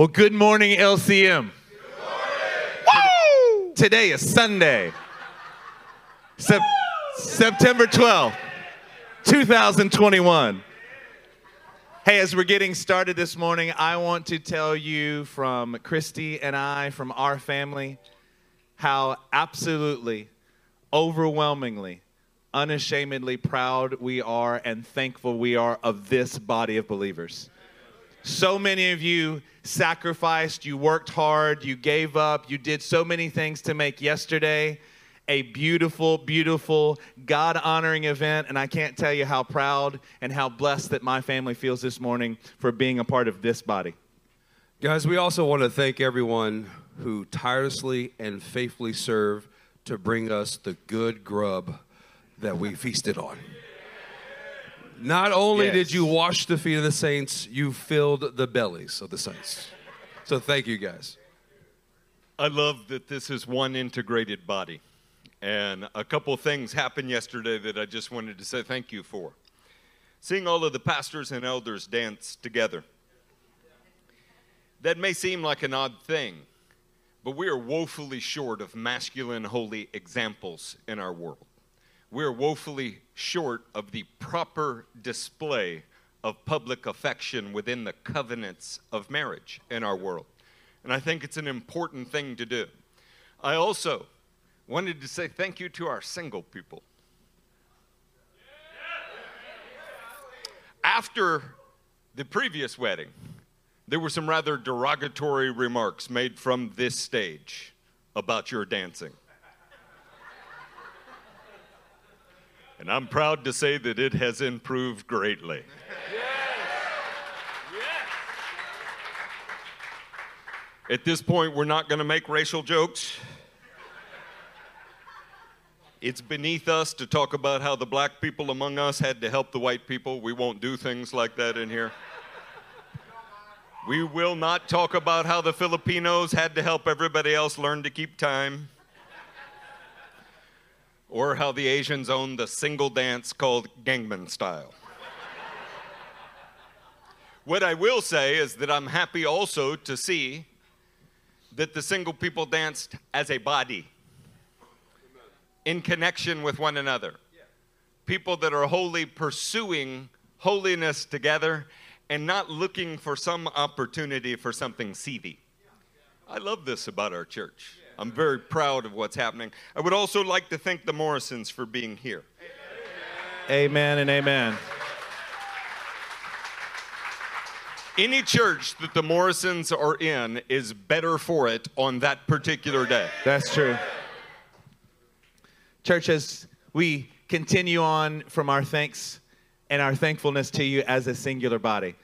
Well, good morning, LCM. Woo! Today is Sunday, Sep- September 12th, 2021. Hey, as we're getting started this morning, I want to tell you from Christy and I, from our family, how absolutely, overwhelmingly, unashamedly proud we are and thankful we are of this body of believers. So many of you sacrificed, you worked hard, you gave up, you did so many things to make yesterday a beautiful, beautiful, God honoring event. And I can't tell you how proud and how blessed that my family feels this morning for being a part of this body. Guys, we also want to thank everyone who tirelessly and faithfully served to bring us the good grub that we feasted on. Not only Yes. did you wash the feet of the saints, you filled the bellies of the saints. So thank you guys. I love that this is one integrated body. And a couple things happened yesterday that I just wanted to say thank you for. Seeing all of the pastors and elders dance together. That may seem like an odd thing, but we are woefully short of masculine holy examples in our world. We are woefully short of the proper display of public affection within the covenants of marriage in our world. And I think it's an important thing to do. I also wanted to say thank you to our single people. After the previous wedding, there were some rather derogatory remarks made from this stage about your dancing. And I'm proud to say that it has improved greatly. At this point, we're not going to make racial jokes. It's beneath us to talk about how the black people among us had to help the white people. We won't do things like that in here. We will not talk about how the Filipinos had to help everybody else learn to keep time. Or how the Asians own the single dance called Gangnam Style. What I will say is that I'm happy also to see that the single people danced as a body in connection with one another. People that are wholly pursuing holiness together and not looking for some opportunity for something seedy. I love this about our church. I'm very proud of what's happening. I would also like to thank the Morrisons for being here. Amen and amen. Any church that the Morrisons are in is better for it on that particular day. That's true. Church, as we continue on from our thanks and our thankfulness to you as a singular body,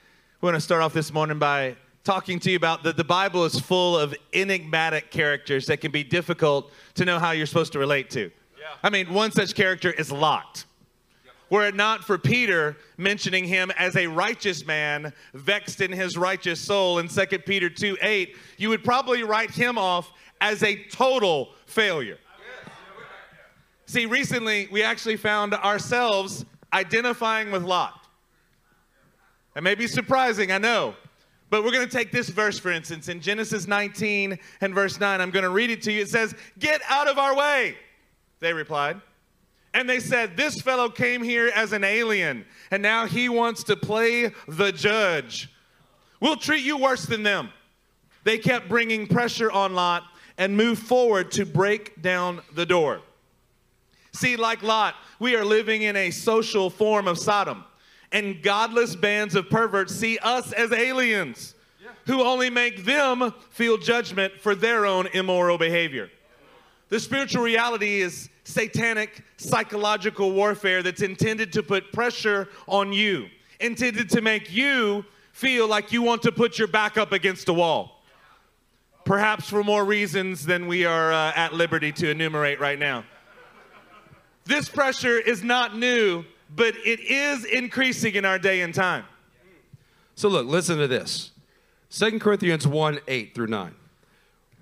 we want to start off this morning by talking to you about that the Bible is full of enigmatic characters that can be difficult to know how you're supposed to relate to. I mean, one such character is Lot. Were it not for Peter mentioning him as a righteous man, vexed in his righteous soul in 2 Peter 2 8, you would probably write him off as a total failure. See, recently we actually found ourselves identifying with Lot. That may be surprising, I know. But we're going to take this verse, for instance, in Genesis 19 and verse 9. I'm going to read it to you. It says, Get out of our way, they replied. And they said, This fellow came here as an alien, and now he wants to play the judge. We'll treat you worse than them. They kept bringing pressure on Lot and moved forward to break down the door. See, like Lot, we are living in a social form of Sodom, and godless bands of perverts see us as aliens who only make them feel judgment for their own immoral behavior. The spiritual reality is satanic psychological warfare that's intended to put pressure on you, intended to make you feel like you want to put your back up against a wall. Perhaps for more reasons than we are uh, at liberty to enumerate right now. This pressure is not new, but it is increasing in our day and time. So look, listen to this. 2 Corinthians 1 8 through 9.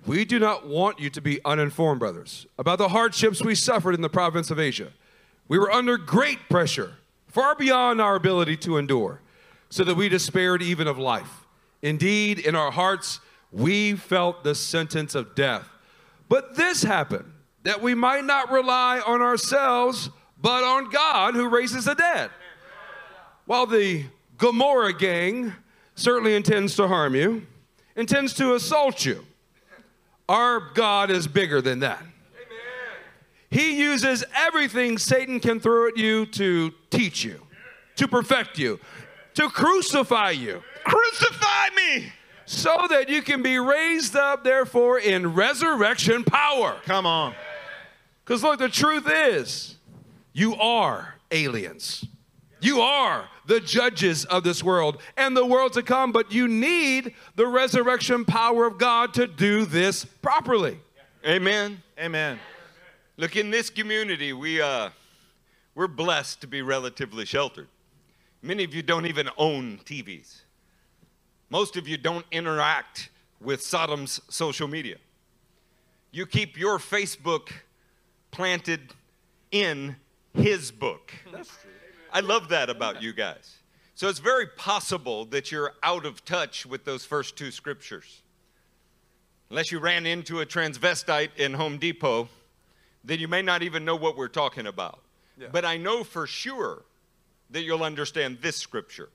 We do not want you to be uninformed, brothers, about the hardships we suffered in the province of Asia. We were under great pressure, far beyond our ability to endure, so that we despaired even of life. Indeed, in our hearts, we felt the sentence of death. But this happened that we might not rely on ourselves, but on God who raises the dead. While the Gomorrah gang certainly intends to harm you, intends to assault you, our God is bigger than that. He uses everything Satan can throw at you to teach you, to perfect you, to crucify you, Crucify me! so that you can be raised up, therefore, in resurrection power. Come on. Because look, the truth is, you are aliens. You are the judges of this world and the world to come, but you need the resurrection power of God to do this properly. Amen. Amen. Look, in this community, we, uh, we're blessed to be relatively sheltered. Many of you don't even own TVs. Most of you don't interact with Sodom's social media. You keep your Facebook planted in his book. I love that about you guys. So it's very possible that you're out of touch with those first two scriptures. Unless you ran into a transvestite in Home Depot, then you may not even know what we're talking about. But I know for sure that you'll understand this scripture.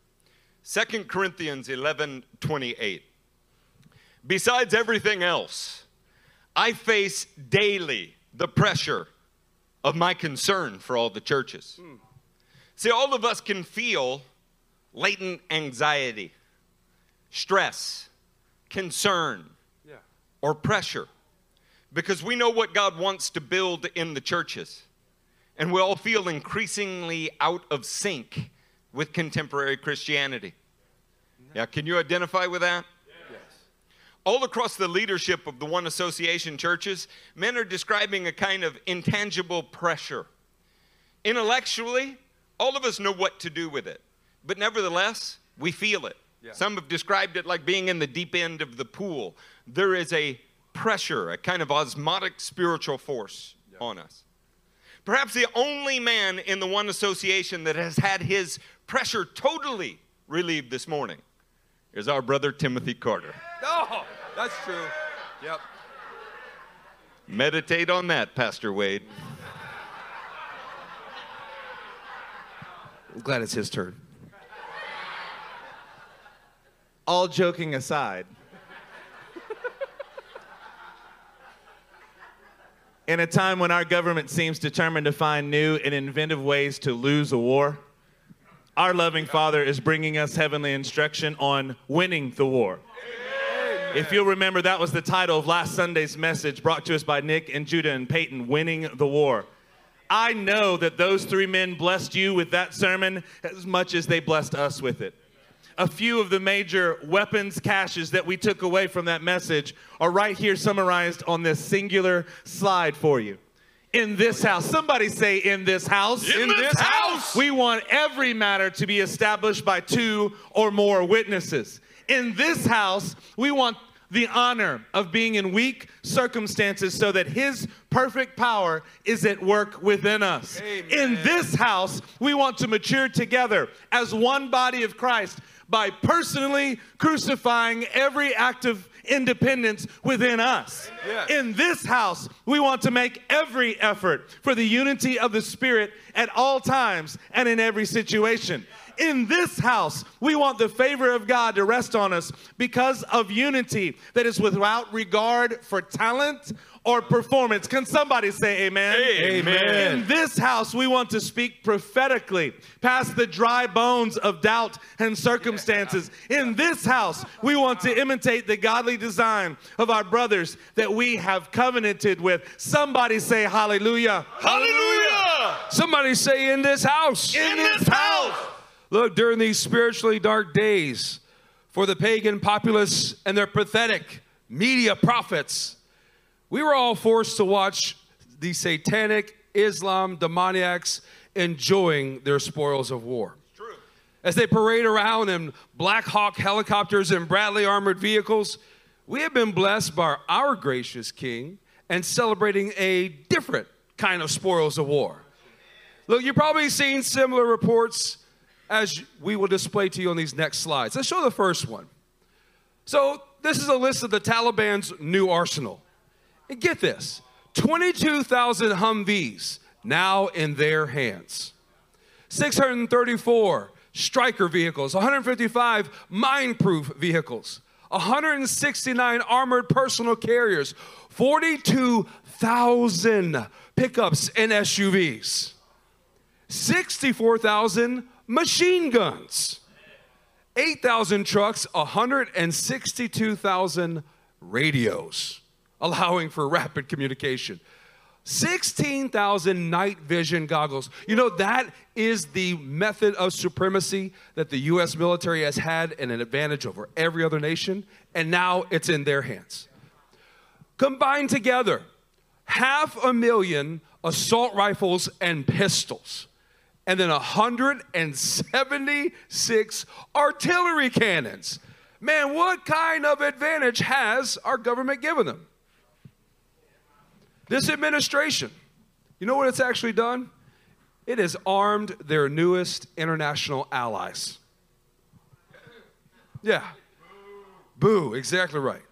2 Corinthians 11 28. Besides everything else, I face daily the pressure of my concern for all the churches. See, all of us can feel latent anxiety, stress, concern, Yeah. or pressure because we know what God wants to build in the churches. And we all feel increasingly out of sync with contemporary Christianity. Yeah, can you identify with that? All across the leadership of the One Association churches, men are describing a kind of intangible pressure. Intellectually, all of us know what to do with it, but nevertheless, we feel it. Yeah. Some have described it like being in the deep end of the pool. There is a pressure, a kind of osmotic spiritual force on us. Perhaps the only man in the One Association that has had his pressure totally relieved this morning is our brother Timothy Carter. No, that's true. Yep. Meditate on that, Pastor Wade. I'm glad it's his turn. All joking aside, in a time when our government seems determined to find new and inventive ways to lose a war, our loving Father is bringing us heavenly instruction on winning the war. If you'll remember, that was the title of last Sunday's message brought to us by Nick and Judah and Peyton Winning the War. I know that those three men blessed you with that sermon as much as they blessed us with it. A few of the major weapons caches that we took away from that message are right here summarized on this singular slide for you. In this house, somebody say, in this house. In this house. We want every matter to be established by two or more witnesses. In this house, we want the honor of being in weak circumstances so that His perfect power is at work within us. In this house, we want to mature together as one body of Christ by personally crucifying every act of independence within us. Yes. In this house, we want to make every effort for the unity of the Spirit at all times and in every situation. In this house, we want the favor of God to rest on us because of unity that is without regard for talent or performance. Can somebody say amen? Amen. In this house, we want to speak prophetically past the dry bones of doubt and circumstances. In this house, we want to imitate the godly design of our brothers that we have covenanted with. Somebody say hallelujah. Hallelujah! Somebody say in this house. In this house! Look, during these spiritually dark days for the pagan populace and their pathetic media prophets, we were all forced to watch the satanic Islam demoniacs enjoying their spoils of war. As they parade around in Black Hawk helicopters and Bradley armored vehicles, we have been blessed by our gracious King and celebrating a different kind of spoils of war. Look, you've probably seen similar reports as we will display to you on these next slides. Let's show the first one. So, this is a list of the Taliban's new arsenal. And get this 22,000 Humvees now in their hands, 634 Stryker vehicles, 155 mine proof vehicles, 169 armored personal carriers, 42,000 pickups and SUVs, 64,000 machine guns, 8,000 trucks, 162,000 radios, allowing for rapid communication. 16,000 night vision goggles. You know, that is the method of supremacy that the US military has had and an advantage over every other nation, and now it's in their hands. Combined together, half a million assault rifles and pistols, and then 176 artillery cannons. Man, what kind of advantage has our government given them? This administration, you know what it's actually done? It has armed their newest international allies. Yeah. Boo, exactly right.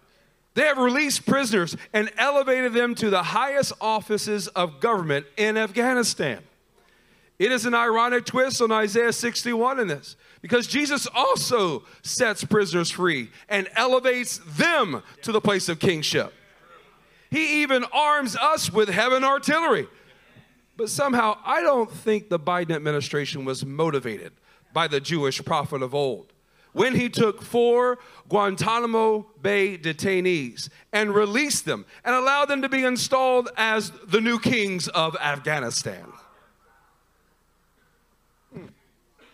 They have released prisoners and elevated them to the highest offices of government in Afghanistan. It is an ironic twist on Isaiah 61 in this because Jesus also sets prisoners free and elevates them to the place of kingship. He even arms us with heaven artillery. But somehow, I don't think the Biden administration was motivated by the Jewish prophet of old when he took four Guantanamo Bay detainees and released them and allowed them to be installed as the new kings of Afghanistan.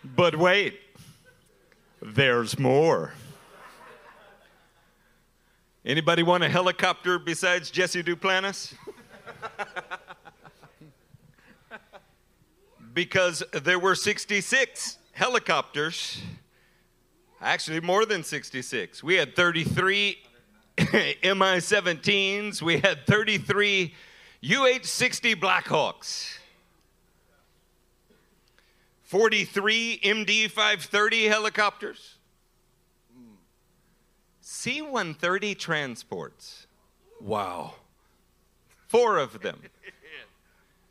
But wait, there's more. Anybody want a helicopter besides Jesse Duplantis? because there were 66 helicopters, actually more than 66. We had 33 Mi 17s, we had 33 UH 60 Blackhawks. 43 MD 530 helicopters, C 130 transports, Wow. four of them.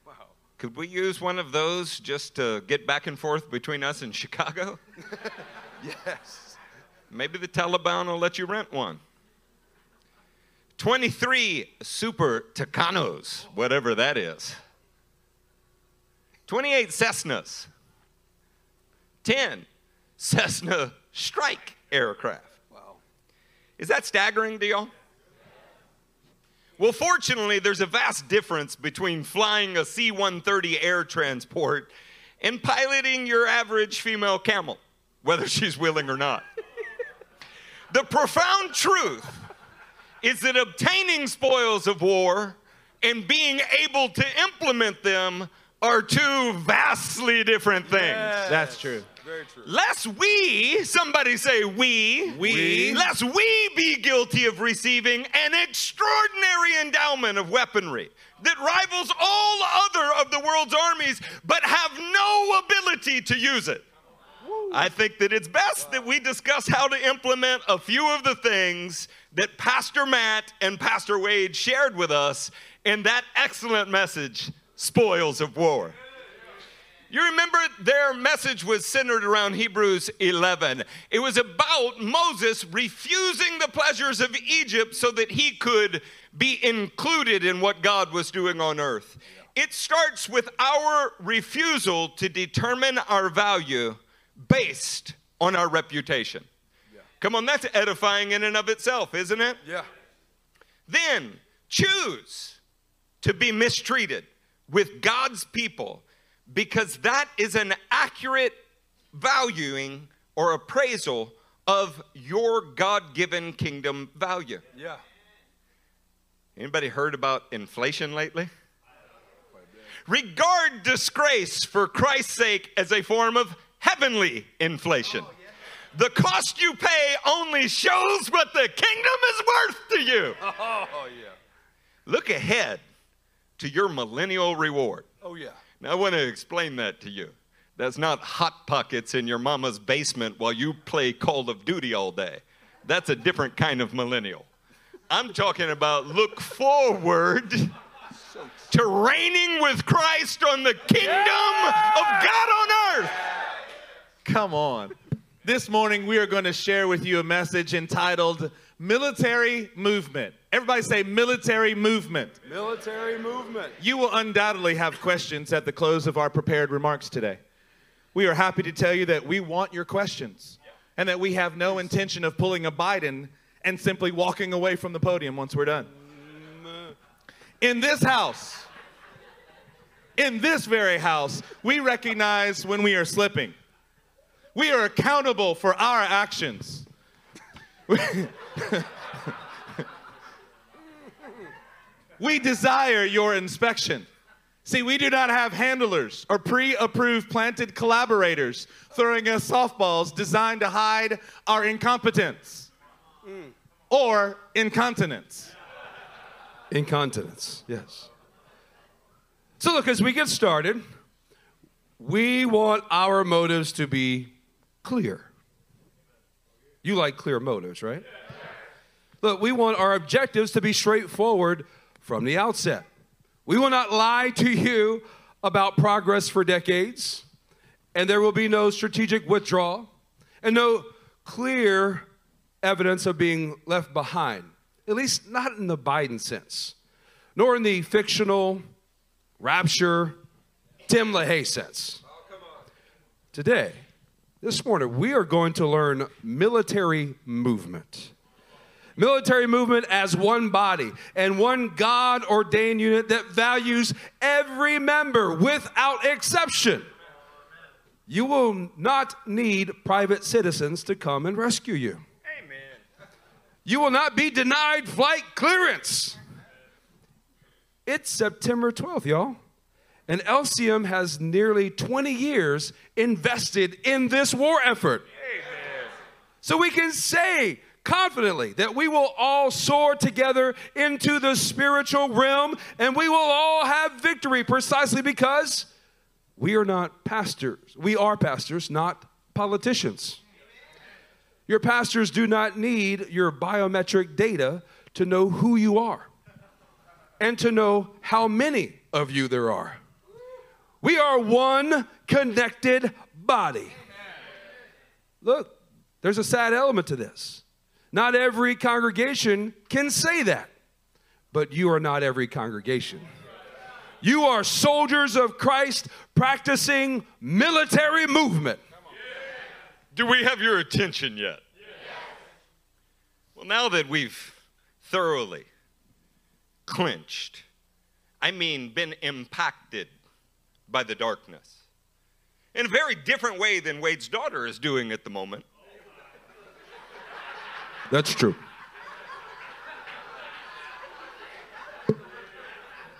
Wow. Could we use one of those just to get back and forth between us and Chicago? Yes. Maybe the Taliban will let you rent one. 23 Super Tucanos, whatever that is. 28 Cessnas. 10 Cessna Strike aircraft. Is that staggering to y'all? Well, fortunately, there's a vast difference between flying a C 130 air transport and piloting your average female camel, whether she's willing or not. the profound truth is that obtaining spoils of war and being able to implement them are two vastly different things. That's true. Very true. Lest we, somebody say we, We. lest we be guilty of receiving an extraordinary endowment of weaponry that rivals all other of the world's armies, but have no ability to use it. I think that it's best that we discuss how to implement a few of the things that Pastor Matt and Pastor Wade shared with us in that excellent message, Spoils of War. You remember their message was centered around Hebrews 11. It was about Moses refusing the pleasures of Egypt so that he could be included in what God was doing on earth. It starts with our refusal to determine our value based on our reputation. Come on, that's edifying in and of itself, isn't it? Yeah. Then choose to be mistreated with God's people because that is an accurate valuing or appraisal of your God-given kingdom value. Yeah. Anybody heard about inflation lately? Regard disgrace for Christ's sake as a form of heavenly inflation. Oh, the cost you pay only shows what the kingdom is worth to you. Oh, yeah. Look ahead to your millennial reward. Oh, yeah. Now, I want to explain that to you. That's not hot pockets in your mama's basement while you play Call of Duty all day. That's a different kind of millennial. I'm talking about look forward to reigning with Christ on the kingdom of God on earth. Come on. This morning, we are going to share with you a message entitled Military Movement. Everybody say military movement. Military movement. You will undoubtedly have questions at the close of our prepared remarks today. We are happy to tell you that we want your questions and that we have no intention of pulling a Biden and simply walking away from the podium once we're done. Mm. In this house, in this very house, we recognize when we are slipping. We are accountable for our actions. we desire your inspection. See, we do not have handlers or pre approved planted collaborators throwing us softballs designed to hide our incompetence or incontinence. Incontinence, yes. So, look, as we get started, we want our motives to be clear. You like clear motives, right? Look, we want our objectives to be straightforward from the outset. We will not lie to you about progress for decades, and there will be no strategic withdrawal and no clear evidence of being left behind, at least not in the Biden sense, nor in the fictional rapture Tim LaHaye sense. Oh, Today, this morning, we are going to learn military movement. Military movement as one body and one God ordained unit that values every member without exception. You will not need private citizens to come and rescue you. Amen. You will not be denied flight clearance. It's September 12th, y'all. And LCM has nearly 20 years invested in this war effort. So we can say confidently that we will all soar together into the spiritual realm and we will all have victory precisely because we are not pastors. We are pastors, not politicians. Your pastors do not need your biometric data to know who you are and to know how many of you there are. We are one connected body. Look, there's a sad element to this. Not every congregation can say that, but you are not every congregation. You are soldiers of Christ practicing military movement. Do we have your attention yet? Well, now that we've thoroughly clinched, I mean, been impacted by the darkness in a very different way than Wade's daughter is doing at the moment. That's true.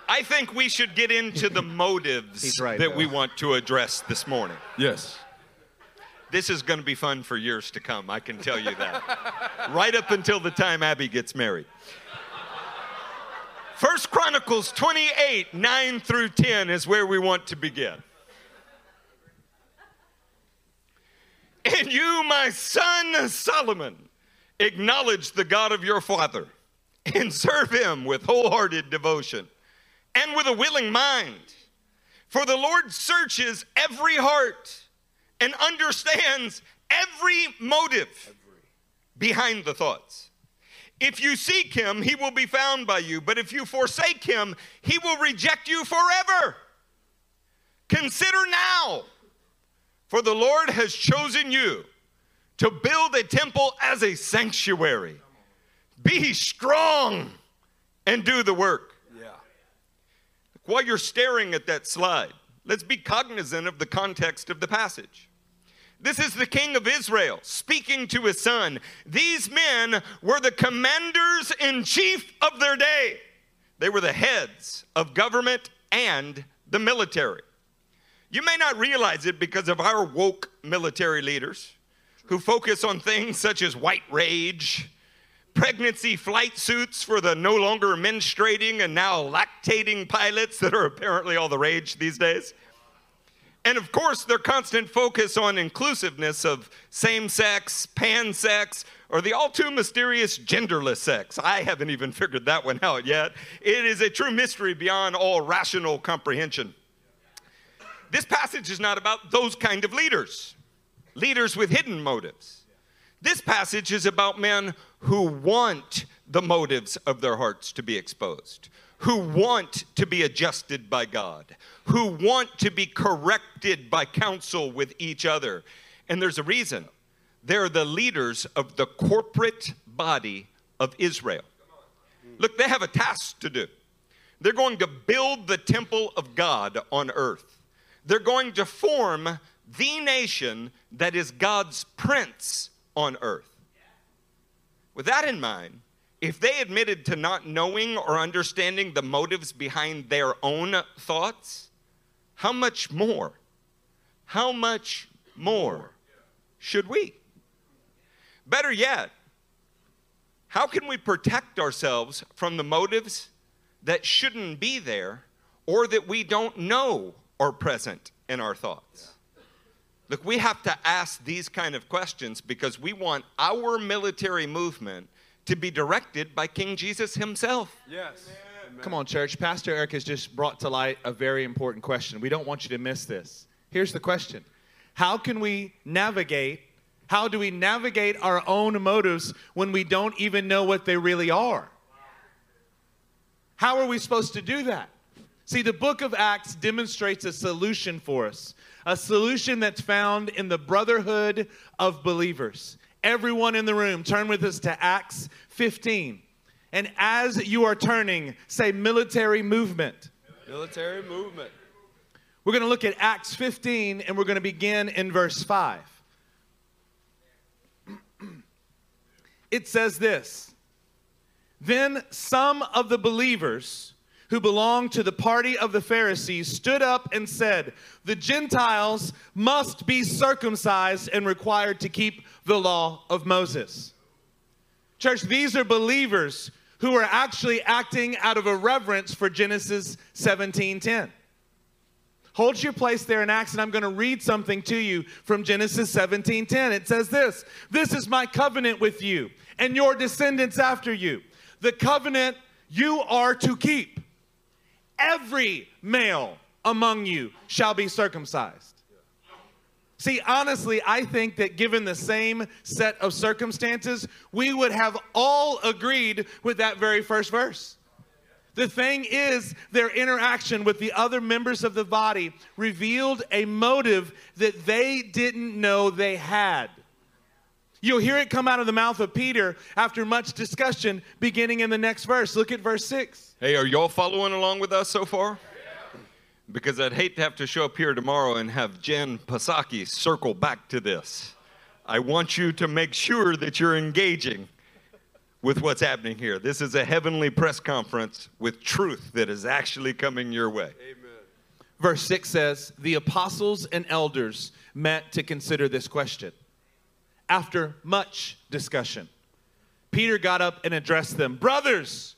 I think we should get into the motives right, that though. we want to address this morning. Yes. This is going to be fun for years to come, I can tell you that. right up until the time Abby gets married. First Chronicles 28, 9 through 10 is where we want to begin. And you, my son Solomon, acknowledge the God of your father and serve him with wholehearted devotion and with a willing mind. For the Lord searches every heart and understands every motive behind the thoughts. If you seek him, he will be found by you, but if you forsake him, he will reject you forever. Consider now, for the Lord has chosen you to build a temple as a sanctuary. Be strong and do the work. Yeah. While you're staring at that slide, let's be cognizant of the context of the passage. This is the king of Israel speaking to his son. These men were the commanders in chief of their day, they were the heads of government and the military. You may not realize it because of our woke military leaders who focus on things such as white rage, pregnancy flight suits for the no longer menstruating and now lactating pilots that are apparently all the rage these days. And of course, their constant focus on inclusiveness of same sex, pan sex, or the all too mysterious genderless sex. I haven't even figured that one out yet. It is a true mystery beyond all rational comprehension. This passage is not about those kind of leaders, leaders with hidden motives. This passage is about men who want the motives of their hearts to be exposed, who want to be adjusted by God, who want to be corrected by counsel with each other. And there's a reason. They're the leaders of the corporate body of Israel. Look, they have a task to do. They're going to build the temple of God on earth. They're going to form the nation that is God's prince on earth. With that in mind, if they admitted to not knowing or understanding the motives behind their own thoughts, how much more? How much more should we? Better yet, how can we protect ourselves from the motives that shouldn't be there or that we don't know are present in our thoughts? Look, we have to ask these kind of questions because we want our military movement to be directed by King Jesus himself. Yes. Come on, church. Pastor Eric has just brought to light a very important question. We don't want you to miss this. Here's the question How can we navigate? How do we navigate our own motives when we don't even know what they really are? How are we supposed to do that? See, the book of Acts demonstrates a solution for us, a solution that's found in the brotherhood of believers. Everyone in the room, turn with us to Acts 15. And as you are turning, say military movement. Military movement. We're going to look at Acts 15 and we're going to begin in verse 5. It says this Then some of the believers who belonged to the party of the Pharisees stood up and said, The Gentiles must be circumcised and required to keep the law of Moses. Church, these are believers who are actually acting out of a reverence for Genesis 17:10. Hold your place there in Acts, and I'm going to read something to you from Genesis 17:10. It says this: "This is my covenant with you and your descendants after you, the covenant you are to keep. Every male among you shall be circumcised." See, honestly, I think that given the same set of circumstances, we would have all agreed with that very first verse. The thing is, their interaction with the other members of the body revealed a motive that they didn't know they had. You'll hear it come out of the mouth of Peter after much discussion, beginning in the next verse. Look at verse 6. Hey, are y'all following along with us so far? Because I'd hate to have to show up here tomorrow and have Jen Psaki circle back to this. I want you to make sure that you're engaging with what's happening here. This is a heavenly press conference with truth that is actually coming your way. Amen. Verse 6 says, The apostles and elders met to consider this question. After much discussion, Peter got up and addressed them Brothers,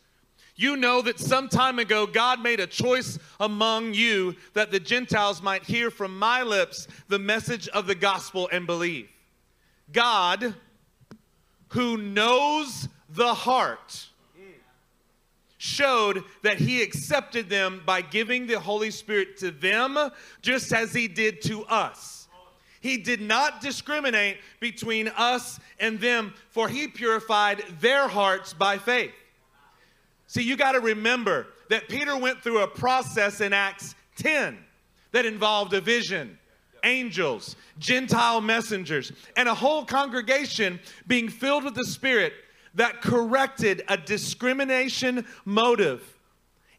you know that some time ago God made a choice among you that the Gentiles might hear from my lips the message of the gospel and believe. God, who knows the heart, showed that he accepted them by giving the Holy Spirit to them just as he did to us. He did not discriminate between us and them, for he purified their hearts by faith. See, you got to remember that Peter went through a process in Acts 10 that involved a vision, angels, Gentile messengers, and a whole congregation being filled with the Spirit that corrected a discrimination motive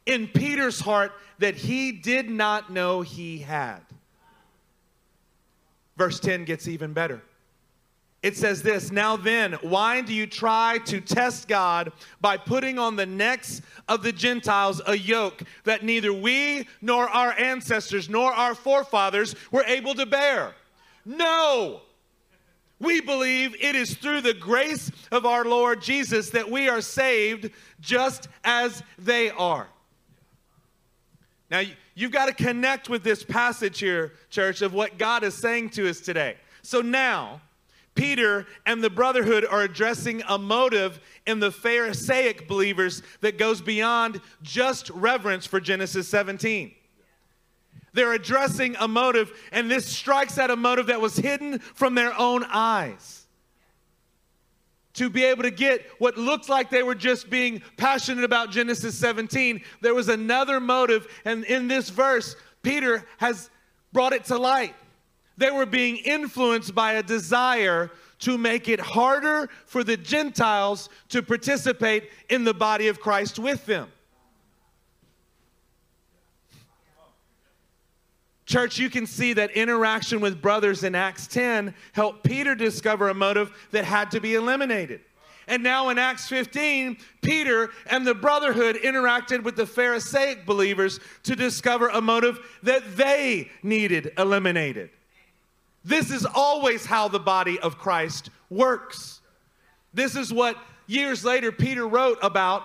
in Peter's heart that he did not know he had. Verse 10 gets even better. It says this Now then, why do you try to test God by putting on the necks of the Gentiles a yoke that neither we nor our ancestors nor our forefathers were able to bear? No! We believe it is through the grace of our Lord Jesus that we are saved just as they are. Now, you've got to connect with this passage here, church, of what God is saying to us today. So now, Peter and the brotherhood are addressing a motive in the Pharisaic believers that goes beyond just reverence for Genesis 17. They're addressing a motive, and this strikes at a motive that was hidden from their own eyes. To be able to get what looked like they were just being passionate about Genesis 17, there was another motive, and in this verse, Peter has brought it to light. They were being influenced by a desire to make it harder for the Gentiles to participate in the body of Christ with them. Church, you can see that interaction with brothers in Acts 10 helped Peter discover a motive that had to be eliminated. And now in Acts 15, Peter and the brotherhood interacted with the Pharisaic believers to discover a motive that they needed eliminated. This is always how the body of Christ works. This is what years later Peter wrote about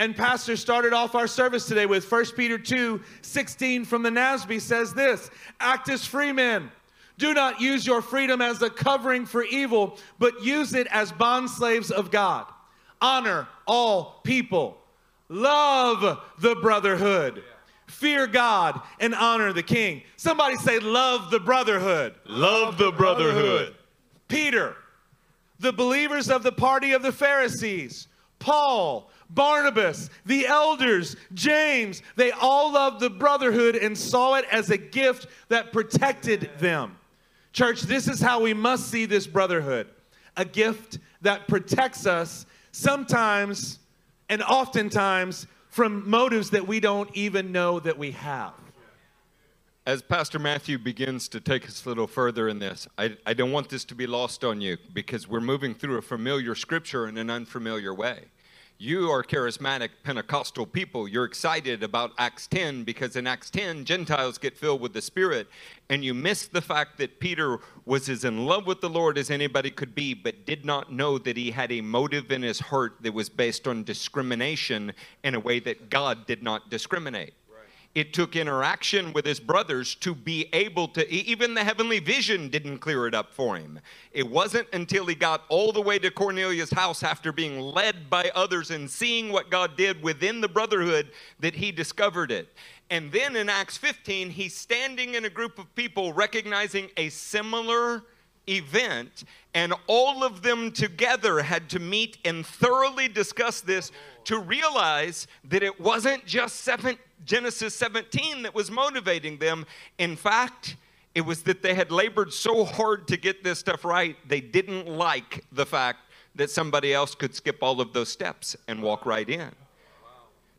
and Pastor started off our service today with 1 Peter 2 16 from the NASB says this Act as free men. Do not use your freedom as a covering for evil, but use it as bondslaves of God. Honor all people. Love the brotherhood. Fear God and honor the king. Somebody say, Love the brotherhood. Love the brotherhood. Peter, the believers of the party of the Pharisees, Paul, Barnabas, the elders, James, they all loved the brotherhood and saw it as a gift that protected them. Church, this is how we must see this brotherhood a gift that protects us sometimes and oftentimes from motives that we don't even know that we have. As Pastor Matthew begins to take us a little further in this, I, I don't want this to be lost on you because we're moving through a familiar scripture in an unfamiliar way. You are charismatic Pentecostal people. You're excited about Acts 10 because in Acts 10, Gentiles get filled with the Spirit. And you miss the fact that Peter was as in love with the Lord as anybody could be, but did not know that he had a motive in his heart that was based on discrimination in a way that God did not discriminate. It took interaction with his brothers to be able to, even the heavenly vision didn't clear it up for him. It wasn't until he got all the way to Cornelius' house after being led by others and seeing what God did within the brotherhood that he discovered it. And then in Acts 15, he's standing in a group of people recognizing a similar event, and all of them together had to meet and thoroughly discuss this to realize that it wasn't just seven, Genesis 17 that was motivating them. In fact, it was that they had labored so hard to get this stuff right, they didn't like the fact that somebody else could skip all of those steps and walk right in.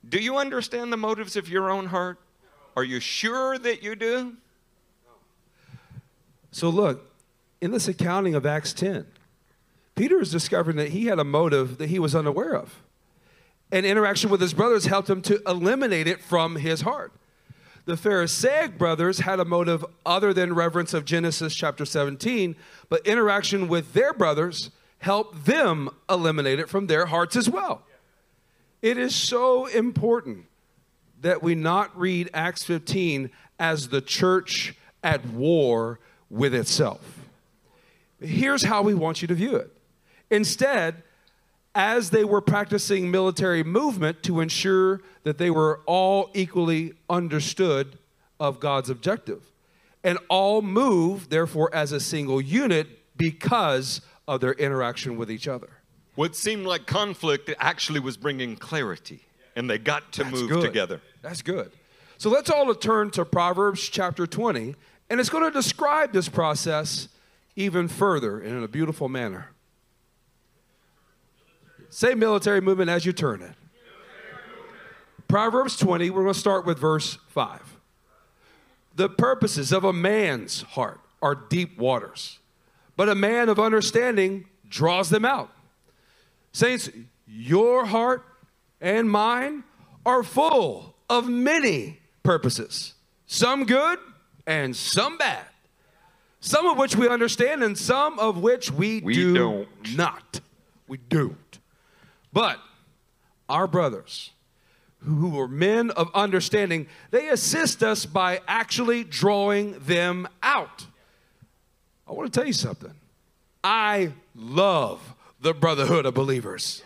Do you understand the motives of your own heart? Are you sure that you do? So, look, in this accounting of Acts 10, Peter is discovering that he had a motive that he was unaware of. And interaction with his brothers helped him to eliminate it from his heart. The Pharisaic brothers had a motive other than reverence of Genesis chapter 17, but interaction with their brothers helped them eliminate it from their hearts as well. It is so important that we not read Acts 15 as the church at war with itself. Here's how we want you to view it. Instead, as they were practicing military movement to ensure that they were all equally understood of God's objective. And all move, therefore, as a single unit because of their interaction with each other. What seemed like conflict actually was bringing clarity, and they got to That's move good. together. That's good. So let's all turn to Proverbs chapter 20, and it's going to describe this process even further and in a beautiful manner. Say military movement as you turn it. Proverbs 20, we're going to start with verse 5. The purposes of a man's heart are deep waters, but a man of understanding draws them out. Saints, your heart and mine are full of many purposes, some good and some bad, some of which we understand and some of which we, We do don't. not. We don't. But our brothers, who are men of understanding, they assist us by actually drawing them out. I want to tell you something. I love the brotherhood of believers.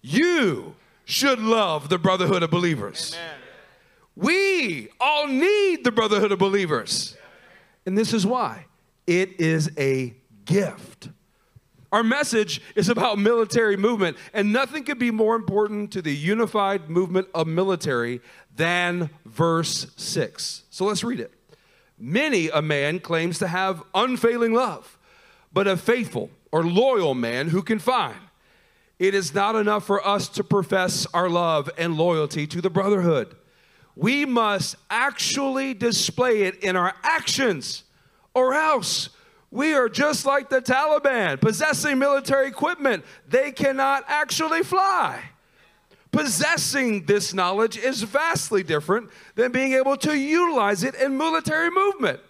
You should love the brotherhood of believers. We all need the brotherhood of believers. And this is why it is a gift. Our message is about military movement, and nothing could be more important to the unified movement of military than verse 6. So let's read it. Many a man claims to have unfailing love, but a faithful or loyal man who can find. It is not enough for us to profess our love and loyalty to the brotherhood. We must actually display it in our actions, or else we are just like the Taliban, possessing military equipment they cannot actually fly. Possessing this knowledge is vastly different than being able to utilize it in military movement.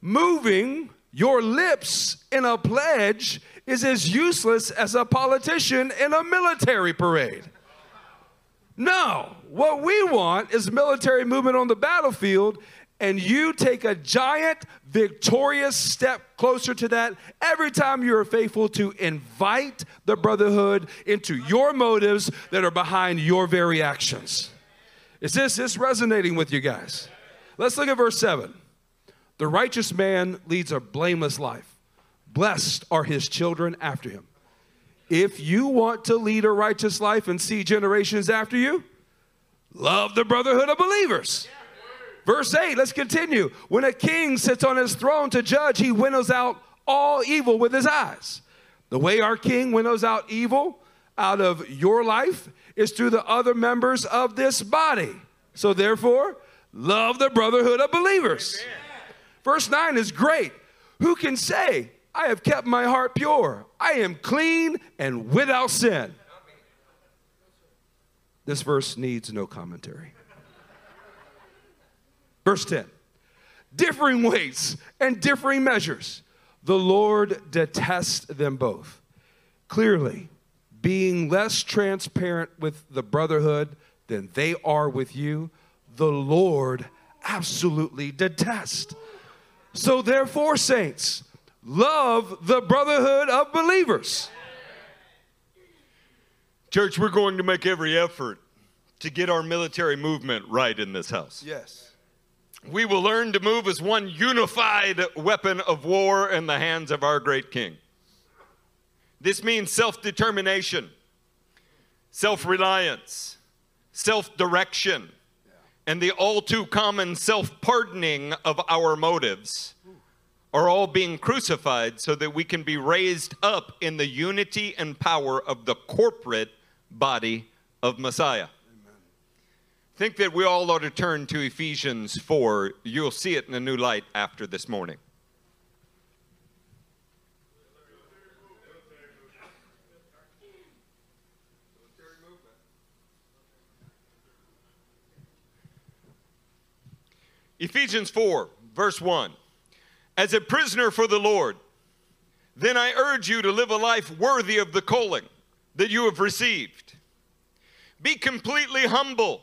Moving your lips in a pledge is as useless as a politician in a military parade. No, what we want is military movement on the battlefield, and you take a giant, victorious step closer to that every time you are faithful to invite the brotherhood into your motives that are behind your very actions. Is this, this resonating with you guys? Let's look at verse 7. The righteous man leads a blameless life. Blessed are his children after him. If you want to lead a righteous life and see generations after you, love the brotherhood of believers. Verse 8, let's continue. When a king sits on his throne to judge, he winnows out all evil with his eyes. The way our king winnows out evil out of your life is through the other members of this body. So, therefore, love the brotherhood of believers. Amen. Verse 9 is great. Who can say, I have kept my heart pure? I am clean and without sin. This verse needs no commentary. Verse 10 differing weights and differing measures. The Lord detests them both. Clearly, being less transparent with the brotherhood than they are with you, the Lord absolutely detests. So, therefore, saints, love the brotherhood of believers. Church, we're going to make every effort to get our military movement right in this house. Yes. We will learn to move as one unified weapon of war in the hands of our great King. This means self determination, self reliance, self direction and the all too common self pardoning of our motives are all being crucified so that we can be raised up in the unity and power of the corporate body of Messiah. Think that we all ought to turn to Ephesians 4. You'll see it in a new light after this morning. Ephesians 4, verse 1. As a prisoner for the Lord, then I urge you to live a life worthy of the calling that you have received. Be completely humble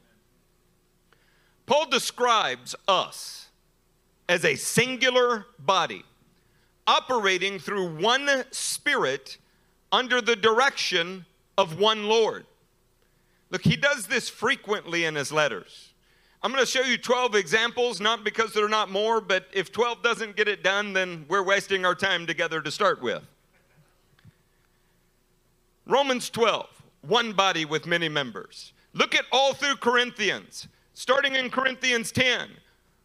Paul describes us as a singular body operating through one Spirit under the direction of one Lord. Look, he does this frequently in his letters. I'm going to show you 12 examples, not because there are not more, but if 12 doesn't get it done, then we're wasting our time together to start with. Romans 12, one body with many members. Look at all through Corinthians, starting in Corinthians 10.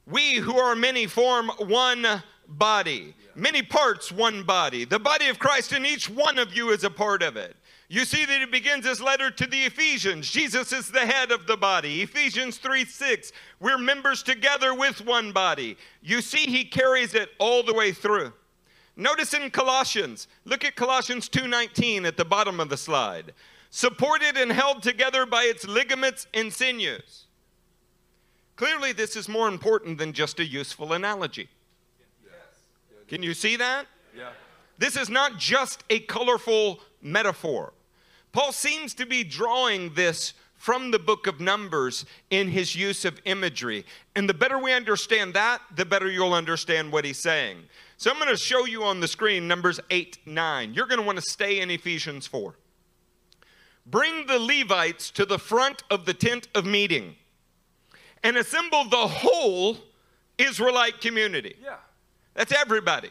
We who are many form one body, many parts, one body. The body of Christ, and each one of you is a part of it. You see that it begins his letter to the Ephesians. Jesus is the head of the body. Ephesians 3 6, we're members together with one body. You see, he carries it all the way through. Notice in Colossians, look at Colossians 2:19 at the bottom of the slide. Supported and held together by its ligaments and sinews. Clearly this is more important than just a useful analogy. Can you see that? Yeah. This is not just a colorful metaphor. Paul seems to be drawing this from the book of Numbers in his use of imagery. And the better we understand that, the better you'll understand what he's saying. So I'm going to show you on the screen Numbers 8, 9. You're going to want to stay in Ephesians 4. Bring the Levites to the front of the tent of meeting and assemble the whole Israelite community. Yeah. That's everybody.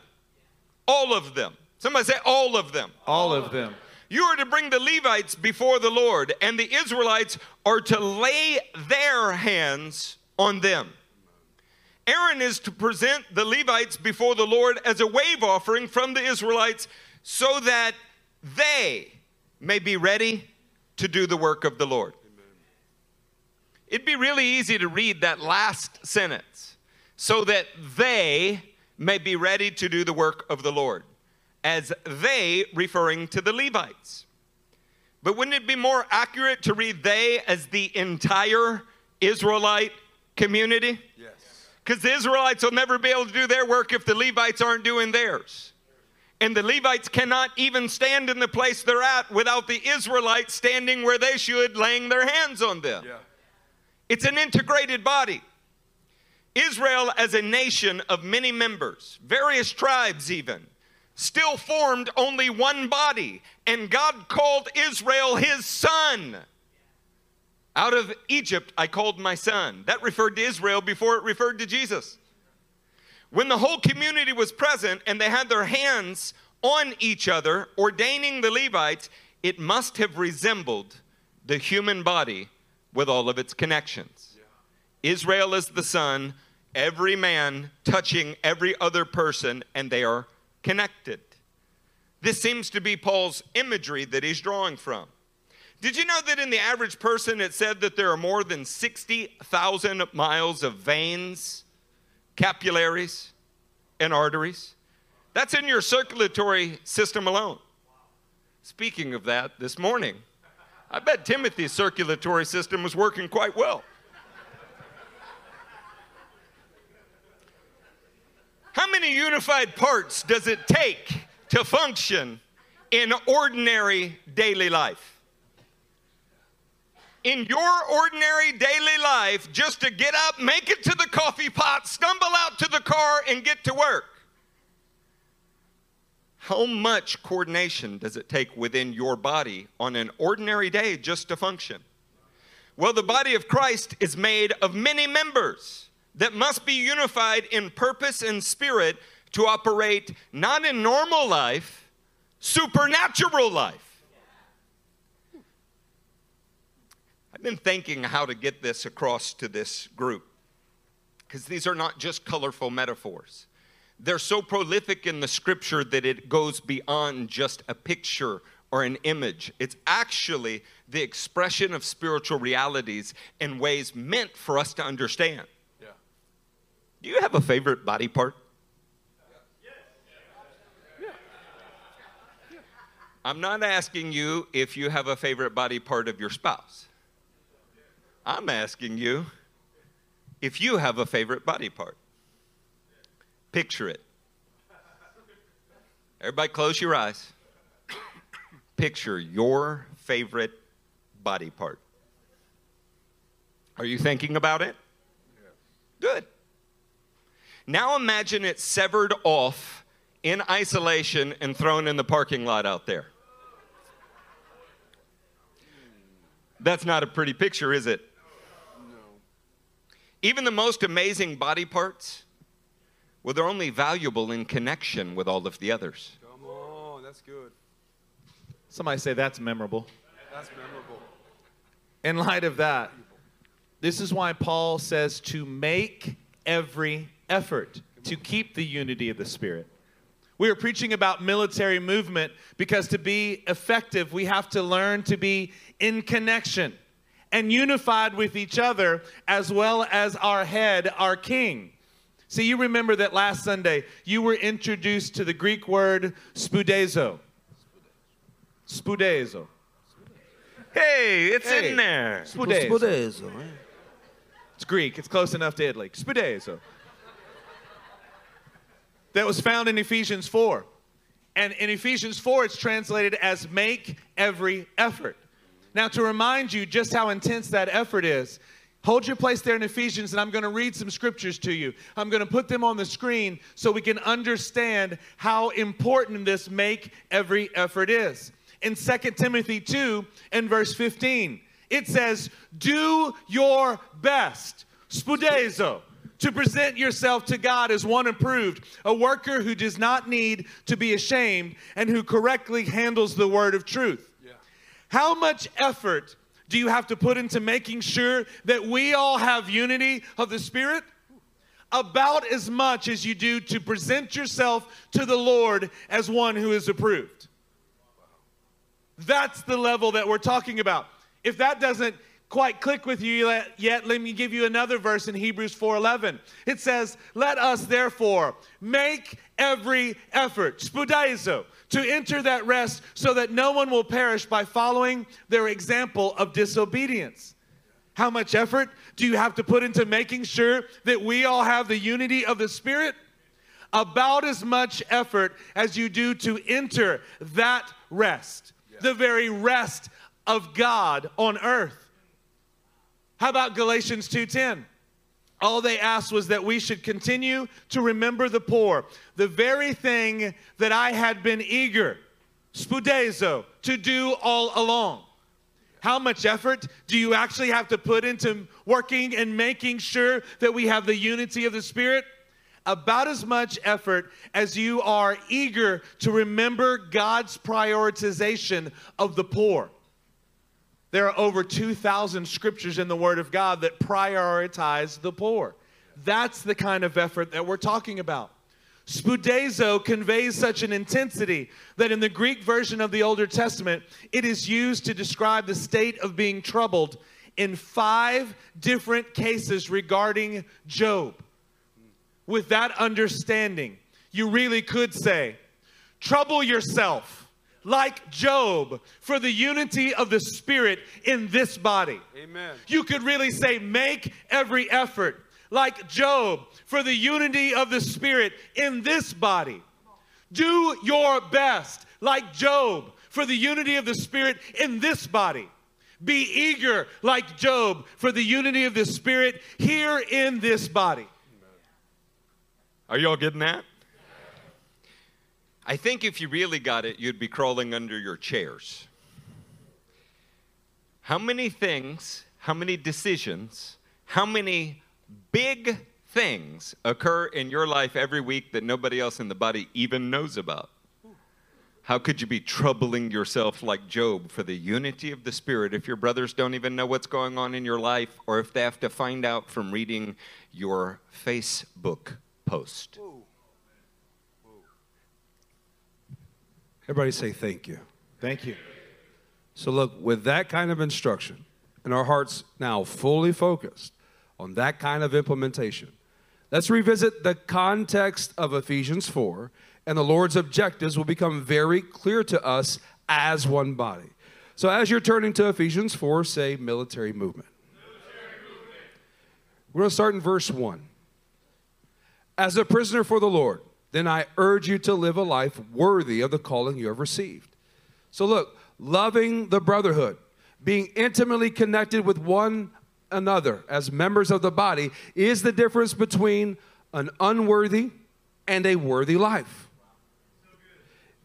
All of them. Somebody say, all of them. All of them. You are to bring the Levites before the Lord, and the Israelites are to lay their hands on them. Aaron is to present the Levites before the Lord as a wave offering from the Israelites so that they may be ready to do the work of the Lord. It'd be really easy to read that last sentence so that they may be ready to do the work of the Lord, as they referring to the Levites. But wouldn't it be more accurate to read they as the entire Israelite community? Yes. Because the Israelites will never be able to do their work if the Levites aren't doing theirs. And the Levites cannot even stand in the place they're at without the Israelites standing where they should, laying their hands on them. Yeah. It's an integrated body. Israel, as a nation of many members, various tribes even, still formed only one body, and God called Israel his son. Out of Egypt, I called my son. That referred to Israel before it referred to Jesus. When the whole community was present and they had their hands on each other, ordaining the Levites, it must have resembled the human body with all of its connections. Israel is the son, every man touching every other person, and they are connected. This seems to be Paul's imagery that he's drawing from. Did you know that in the average person it said that there are more than 60,000 miles of veins, capillaries, and arteries? That's in your circulatory system alone. Speaking of that, this morning, I bet Timothy's circulatory system was working quite well. How many unified parts does it take to function in ordinary daily life? In your ordinary daily life, just to get up, make it to the coffee pot, stumble out to the car, and get to work. How much coordination does it take within your body on an ordinary day just to function? Well, the body of Christ is made of many members that must be unified in purpose and spirit to operate not in normal life, supernatural life. I've been thinking how to get this across to this group because these are not just colorful metaphors. They're so prolific in the scripture that it goes beyond just a picture or an image. It's actually the expression of spiritual realities in ways meant for us to understand. Yeah. Do you have a favorite body part? Yeah. I'm not asking you if you have a favorite body part of your spouse. I'm asking you if you have a favorite body part. Picture it. Everybody, close your eyes. Picture your favorite body part. Are you thinking about it? Good. Now imagine it severed off in isolation and thrown in the parking lot out there. That's not a pretty picture, is it? No. Even the most amazing body parts, well, they're only valuable in connection with all of the others. Come on, that's good. Somebody say that's memorable. That's memorable. In light of that, this is why Paul says to make every effort to keep the unity of the Spirit. We are preaching about military movement because to be effective, we have to learn to be in connection and unified with each other as well as our head, our king. See, you remember that last Sunday you were introduced to the Greek word spudezo. Spudezo. Hey, it's Hey. in there. Spudezo. Spudezo, eh? It's Greek. It's close enough to Italy. Spudezo. That was found in Ephesians 4. And in Ephesians 4, it's translated as make every effort. Now, to remind you just how intense that effort is, hold your place there in Ephesians, and I'm going to read some scriptures to you. I'm going to put them on the screen so we can understand how important this make every effort is. In 2 Timothy 2 and verse 15, it says, Do your best, spudezo, to present yourself to God as one approved, a worker who does not need to be ashamed and who correctly handles the word of truth. How much effort do you have to put into making sure that we all have unity of the Spirit? About as much as you do to present yourself to the Lord as one who is approved. That's the level that we're talking about. If that doesn't quite click with you yet- let me give you another verse in Hebrews 4:11. It says, "Let us therefore make every effort, spudaizo, to enter that rest so that no one will perish by following their example of disobedience." How much effort do you have to put into making sure that we all have the unity of the Spirit? About as much effort as you do to enter that rest, the very rest of God on earth. How about Galatians 2:10? All they asked was that we should continue to remember the poor, the very thing that I had been eager, spudezo, to do all along. How much effort do you actually have to put into working and making sure that we have the unity of the Spirit? About as much effort as you are eager to remember God's prioritization of the poor. There are over 2,000 scriptures in the Word of God that prioritize the poor. That's the kind of effort that we're talking about. Spudezo conveys such an intensity that in the Greek version of the Older Testament, it is used to describe the state of being troubled in five different cases regarding Job. With that understanding, you really could say, trouble yourself like Job for the unity of the Spirit in this body. Amen. You could really say, make every effort like Job for the unity of the Spirit in this body. Do your best like Job for the unity of the Spirit in this body. Be eager like Job for the unity of the Spirit here in this body. Are y'all getting that? I think if you really got it, you'd be crawling under your chairs. How many things, how many decisions, how many big things occur in your life every week that nobody else in the body even knows about? How could you be troubling yourself like Job for the unity of the Spirit if your brothers don't even know what's going on in your life or if they have to find out from reading your Facebook post? Everybody say thank you. Thank you. So, look, with that kind of instruction and our hearts now fully focused on that kind of implementation, let's revisit the context of Ephesians 4, and the Lord's objectives will become very clear to us as one body. So, as you're turning to Ephesians 4, say military movement. We're going to start in verse 1. As a prisoner for the Lord, then I urge you to live a life worthy of the calling you have received. So, look, loving the brotherhood, being intimately connected with one another as members of the body, is the difference between an unworthy and a worthy life.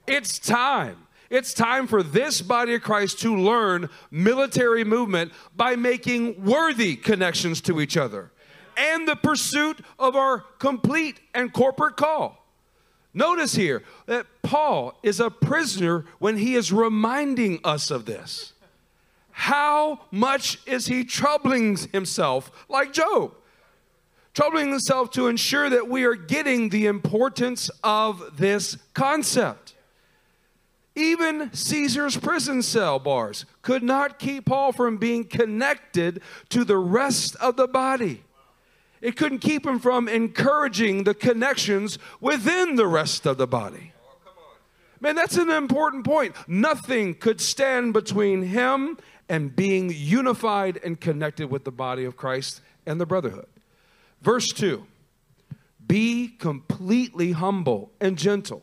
It's time. It's time for this body of Christ to learn military movement by making worthy connections to each other and the pursuit of our complete and corporate call. Notice here that Paul is a prisoner when he is reminding us of this. How much is he troubling himself like Job? Troubling himself to ensure that we are getting the importance of this concept. Even Caesar's prison cell bars could not keep Paul from being connected to the rest of the body. It couldn't keep him from encouraging the connections within the rest of the body. Man, that's an important point. Nothing could stand between him and being unified and connected with the body of Christ and the brotherhood. Verse 2 Be completely humble and gentle,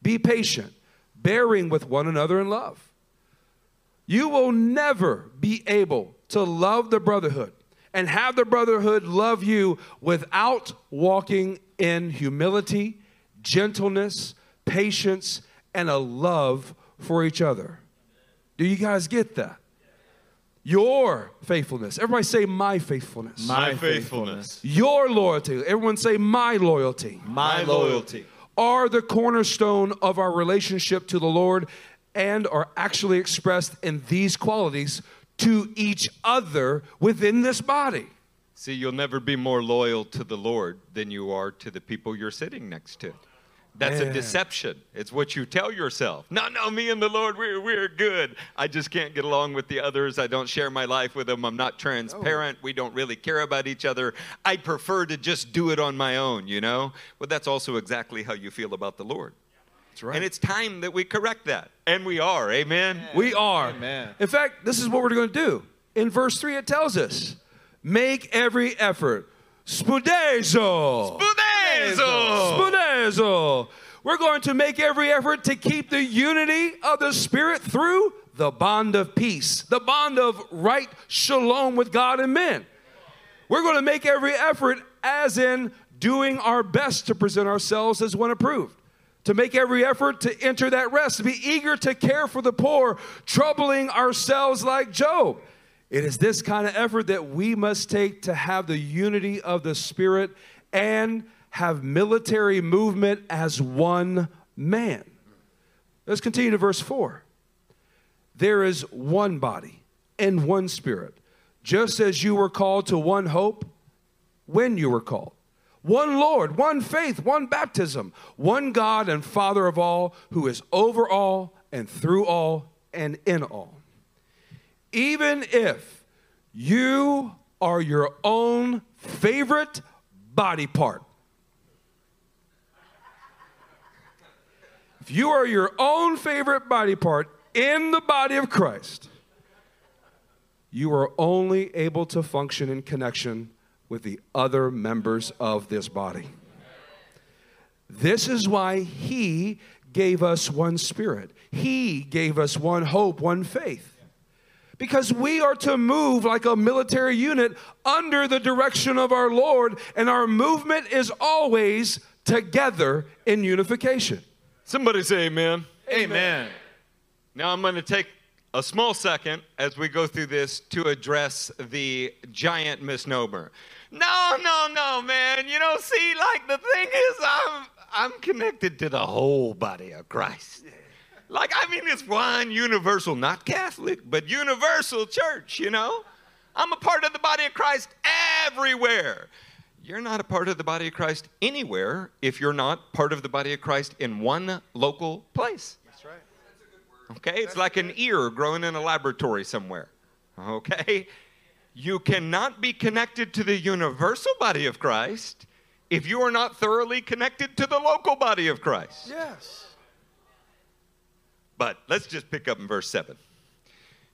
be patient, bearing with one another in love. You will never be able to love the brotherhood and have the brotherhood love you without walking in humility, gentleness, patience, and a love for each other. Do you guys get that? Your faithfulness. Everybody say, My faithfulness. My faithfulness. Your loyalty. Everyone say, My loyalty. My loyalty. Are the cornerstone of our relationship to the Lord and are actually expressed in these qualities to each other within this body. See, you'll never be more loyal to the Lord than you are to the people you're sitting next to. That's Man. a deception. It's what you tell yourself. No, no, me and the Lord, we're, we're good. I just can't get along with the others. I don't share my life with them. I'm not transparent. We don't really care about each other. I prefer to just do it on my own, you know? But that's also exactly how you feel about the Lord. That's right. And it's time that we correct that. And we are. Amen. we are. Amen. In fact, this is what we're going to do. In verse 3, it tells us make every effort. Spudezo. Budezo. Spunezo. We're going to make every effort to keep the unity of the Spirit through the bond of peace, the bond of right shalom with God and men. We're going to make every effort, as in doing our best to present ourselves as one approved, to make every effort to enter that rest, to be eager to care for the poor, troubling ourselves like Job. It is this kind of effort that we must take to have the unity of the Spirit and have military movement as one man. Let's continue to verse 4. There is one body and one spirit, just as you were called to one hope when you were called. One Lord, one faith, one baptism, one God and Father of all, who is over all and through all and in all. Even if you are your own favorite body part, if you are your own favorite body part in the body of Christ, you are only able to function in connection with the other members of this body. This is why He gave us one spirit, He gave us one hope, one faith. Because we are to move like a military unit under the direction of our Lord, and our movement is always together in unification. Somebody say amen. Amen. Now I'm going to take a small second as we go through this to address the giant misnomer. No, no, no, man. You know, see, like the thing is, I'm I'm connected to the whole body of Christ. Like, I mean, it's one universal, not Catholic, but universal church. You know, I'm a part of the body of Christ everywhere. You're not a part of the body of Christ anywhere if you're not part of the body of Christ in one local place. That's right. Okay? It's like an ear growing in a laboratory somewhere. Okay? You cannot be connected to the universal body of Christ if you are not thoroughly connected to the local body of Christ. Yes. But let's just pick up in verse 7.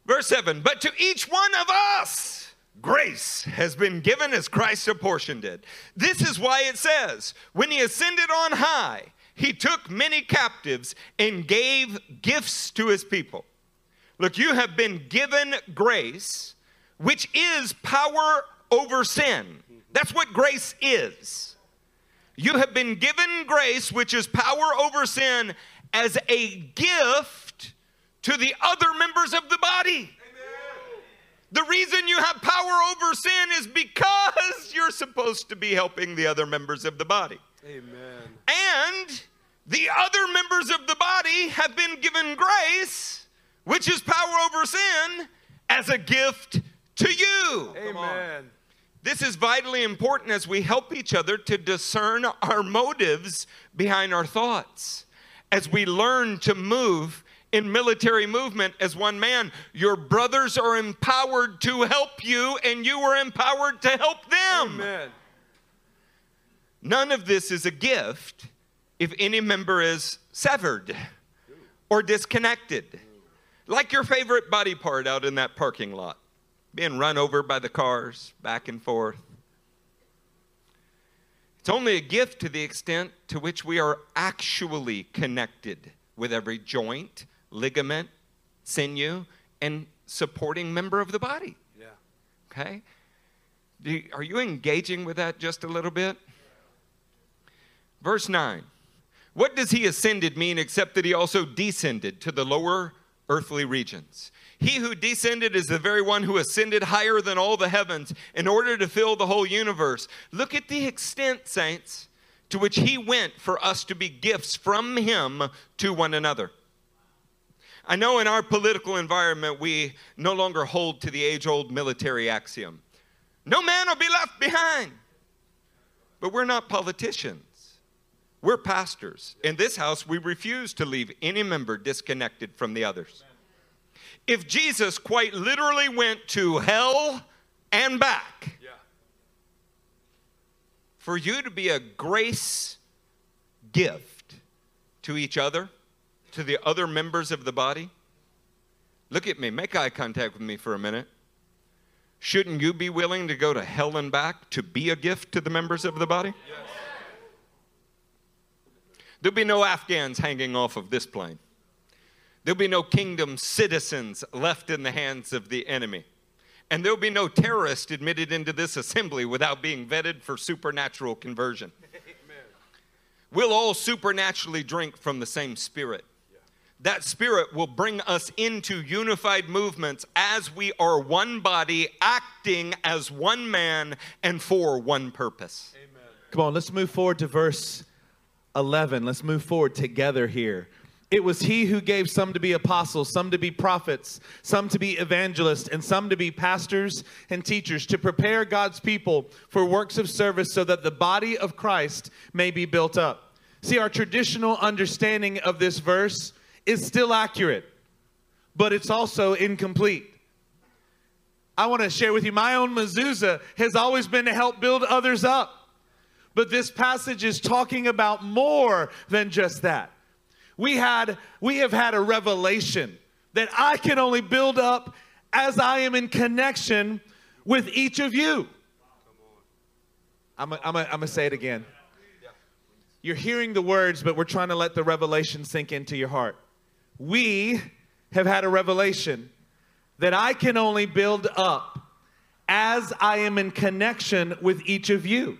Verse 7 But to each one of us, grace has been given as Christ apportioned it. This is why it says, When he ascended on high, he took many captives and gave gifts to his people. Look, you have been given grace, which is power over sin. That's what grace is. You have been given grace, which is power over sin, as a gift to the other members of the body. The reason you have power over sin is because you're supposed to be helping the other members of the body. Amen. And the other members of the body have been given grace, which is power over sin, as a gift to you. Amen. This is vitally important as we help each other to discern our motives behind our thoughts. As we learn to move in military movement as one man, your brothers are empowered to help you, and you are empowered to help them. Amen. None of this is a gift if any member is severed or disconnected. Like your favorite body part out in that parking lot, being run over by the cars back and forth. It's only a gift to the extent to which we are actually connected with every joint, ligament, sinew, and supporting member of the body. Yeah. Okay? Do you- are you engaging with that just a little bit? Verse 9. What does he ascended mean except that he also descended to the lower earthly regions? He who descended is the very one who ascended higher than all the heavens in order to fill the whole universe. Look at the extent, saints, to which he went for us to be gifts from him to one another. I know in our political environment we no longer hold to the age old military axiom no man will be left behind. But we're not politicians. We're pastors. In this house, we refuse to leave any member disconnected from the others. If Jesus quite literally went to hell and back for you to be a grace gift to each other, to the other members of the body, look at me, make eye contact with me for a minute. Shouldn't you be willing to go to hell and back to be a gift to the members of the body? There'll be no Afghans hanging off of this plane. There'll be no kingdom citizens left in the hands of the enemy. And there'll be no terrorist admitted into this assembly without being vetted for supernatural conversion. We'll all supernaturally drink from the same spirit. That spirit will bring us into unified movements as we are one body, acting as one man and for one purpose. Come on, let's move forward to verse 11. Let's move forward together here. It was he who gave some to be apostles, some to be prophets, some to be evangelists, and some to be pastors and teachers to prepare God's people for works of service so that the body of Christ may be built up. See, our traditional understanding of this verse is still accurate, but it's also incomplete. I want to share with you my own mezuzah has always been to help build others up. But this passage is talking about more than just that. We had we have had a revelation that I can only build up as I am in connection with each of you. I'm going to say it again. You're hearing the words, but we're trying to let the revelation sink into your heart. We have had a revelation that I can only build up as I am in connection with each of you.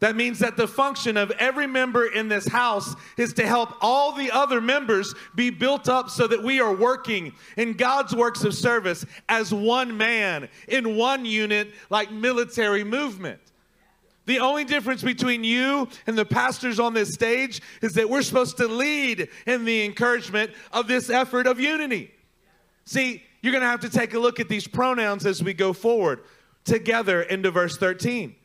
That means that the function of every member in this house is to help all the other members be built up so that we are working in God's works of service as one man in one unit like military movement. The only difference between you and the pastors on this stage is that we're supposed to lead in the encouragement of this effort of unity. See, you're going to have to take a look at these pronouns as we go forward together into verse 13.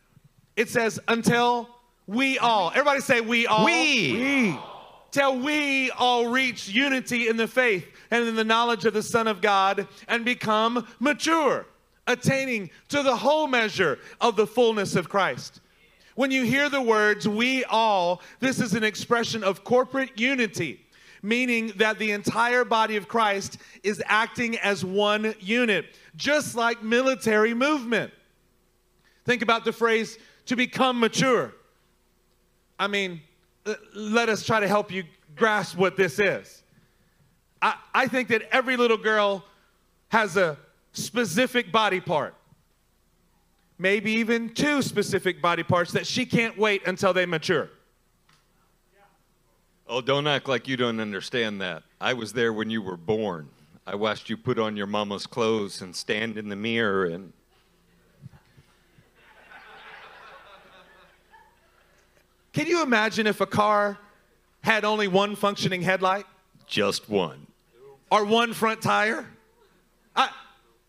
It says, until we all, everybody say, we all. We. We. Till we all reach unity in the faith and in the knowledge of the Son of God and become mature, attaining to the whole measure of the fullness of Christ. When you hear the words we all, this is an expression of corporate unity, meaning that the entire body of Christ is acting as one unit, just like military movement. Think about the phrase to become mature. I mean, uh, let us try to help you grasp what this is. I, I think that every little girl has a specific body part maybe even two specific body parts that she can't wait until they mature. Oh, don't act like you don't understand that. I was there when you were born. I watched you put on your mama's clothes and stand in the mirror and Can you imagine if a car had only one functioning headlight just one. or one front tire? I,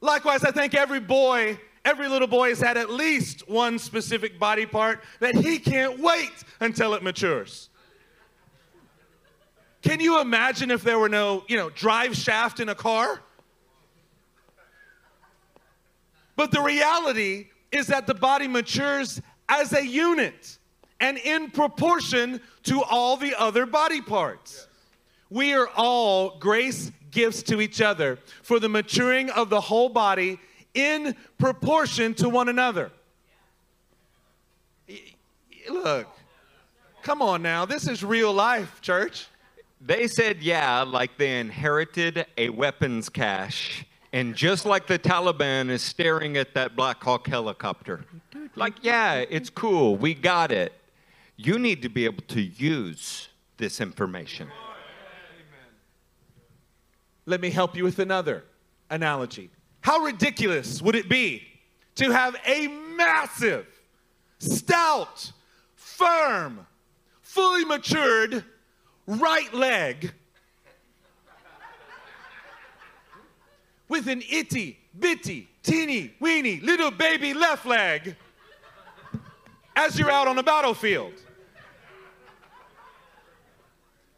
likewise, I think every boy, every little boy has had at least one specific body part that he can't wait until it matures. Can you imagine if there were no, you know, drive shaft in a car? But the reality is that the body matures as a unit and in proportion to all the other body parts. We are all grace gifts to each other for the maturing of the whole body in proportion to one another. Y- y- Look, come on now. This is real life, church. They said, yeah, like they inherited a weapons cache. And just like the Taliban is staring at that Black Hawk helicopter, like, yeah, it's cool, we got it. You need to be able to use this information. Let me help you with another analogy. How ridiculous would it be to have a massive, stout, firm, fully matured right leg with an itty bitty, teeny weeny little baby left leg as you're out on the battlefield?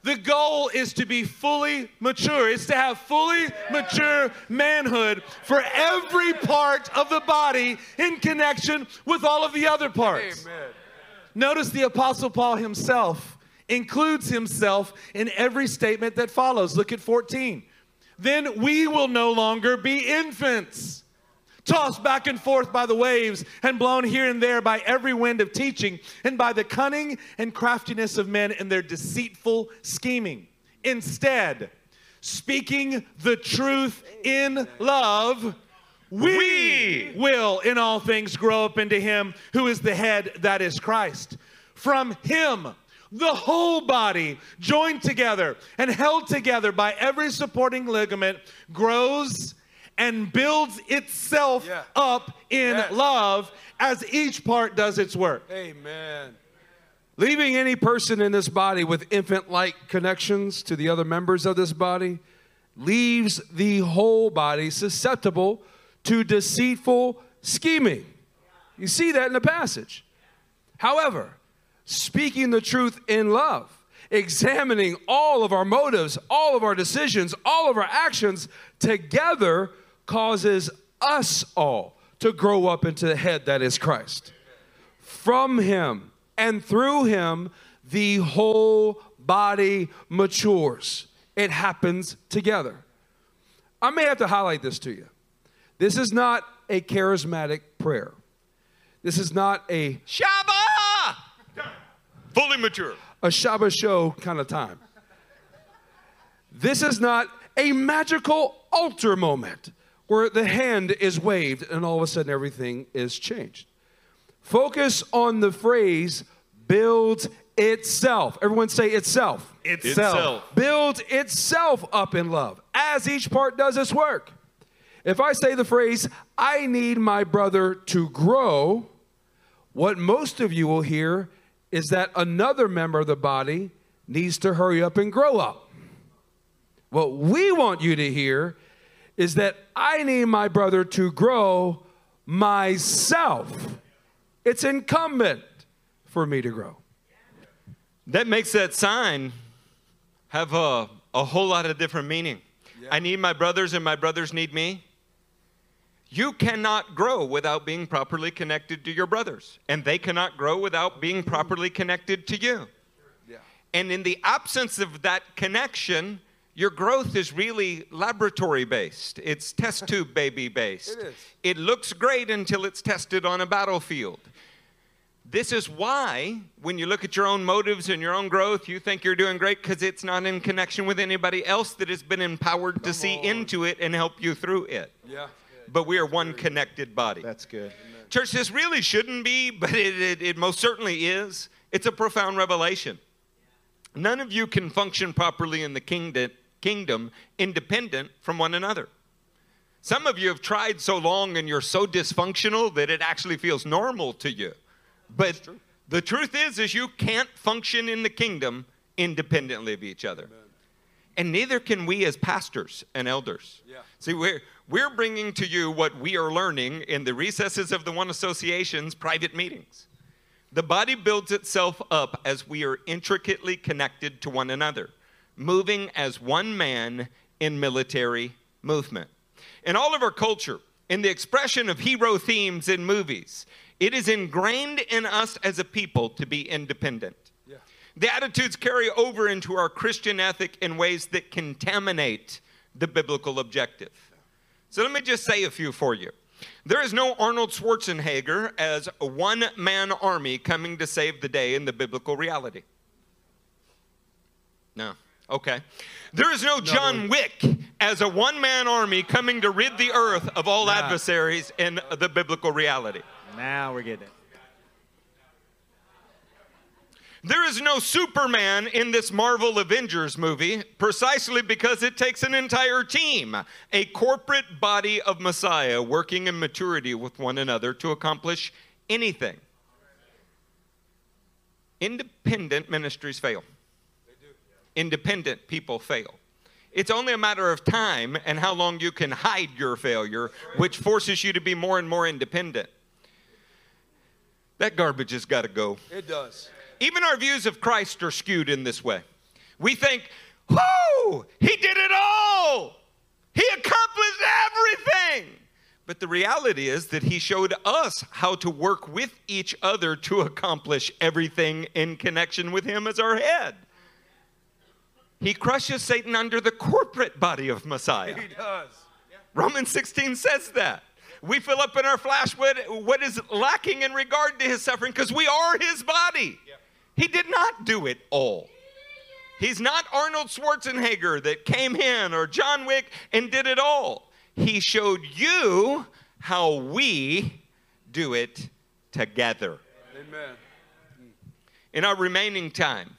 The goal is to be fully mature. It's to have fully mature manhood for every part of the body in connection with all of the other parts. Notice the Apostle Paul himself includes himself in every statement that follows. Look at 14. Then we will no longer be infants tossed back and forth by the waves and blown here and there by every wind of teaching and by the cunning and craftiness of men and their deceitful scheming. Instead, speaking the truth in love, we, We. will in all things grow up into him who is the head, that is Christ. From him, the whole body, joined together and held together by every supporting ligament, grows and builds itself Yeah. up in Yes. love as each part does its work. Amen. Leaving any person in this body with infant like connections to the other members of this body leaves the whole body susceptible to deceitful scheming. You see that in the passage. However, speaking the truth in love, examining all of our motives, all of our decisions, all of our actions together causes us all to grow up into the head that is Christ from him and through him the whole body matures it happens together i may have to highlight this to you this is not a charismatic prayer this is not a Shabbat! Fully mature. a Shabbat show kind of time. This is not a magical altar moment where the hand is waved and all of a sudden everything is changed. Focus on the phrase builds itself. Everyone say itself. Itself. Builds itself up in love as each part does its work. If I say the phrase, I need my brother to grow, what most of you will hear is that another member of the body needs to hurry up and grow up. What we want you to hear is that I need my brother to grow myself. It's incumbent for me to grow. That makes that sign have a, a whole lot of different meaning. I need my brothers and my brothers need me. You cannot grow without being properly connected to your brothers, and they cannot grow without being properly connected to you. Yeah. And in the absence of that connection, your growth is really laboratory based. It's test tube baby based. It is. It looks great until it's tested on a battlefield. This is why, when you look at your own motives and your own growth, you think you're doing great because it's not in connection with anybody else that has been empowered to see into it and help you through it. Yeah. But we are one connected body. That's good. Church, this really shouldn't be, but it, it, it most certainly is. It's a profound revelation. None of you can function properly in the kingdom, kingdom independent from one another. Some of you have tried so long and you're so dysfunctional that it actually feels normal to you. But the truth is is you can't function in the kingdom independently of each other. And neither can we as pastors and elders. Yeah. See, we're, we're bringing to you what we are learning in the recesses of the One Association's private meetings. The body builds itself up as we are intricately connected to one another, moving as one man in military movement. In all of our culture, in the expression of hero themes in movies, It is ingrained in us as a people to be independent. Yeah. The attitudes carry over into our Christian ethic in ways that contaminate the biblical objective. So let me just say a few for you. There is no Arnold Schwarzenegger as a one man army coming to save the day in the biblical reality. No. Okay. There is no John Wick as a one man army coming to rid the earth of all adversaries in the biblical reality. Now we're getting it. There is no Superman in this Marvel Avengers movie precisely because it takes an entire team, a corporate body of Messiah working in maturity with one another to accomplish anything. Independent ministries fail. Independent people fail. It's only a matter of time and how long you can hide your failure, which forces you to be more and more independent. That garbage has got to go. It does. Even our views of Christ are skewed in this way. We think, whoo, he did it all. He accomplished everything. But the reality is that he showed us how to work with each other to accomplish everything in connection with him as our head. He crushes Satan under the corporate body of Messiah. He does. Romans 16 says that. We fill up in our flesh what, what is lacking in regard to his suffering because we are his body. He did not do it all. He's not Arnold Schwarzenegger that came in or John Wick and did it all. He showed you how we do it together. Amen. In our remaining time,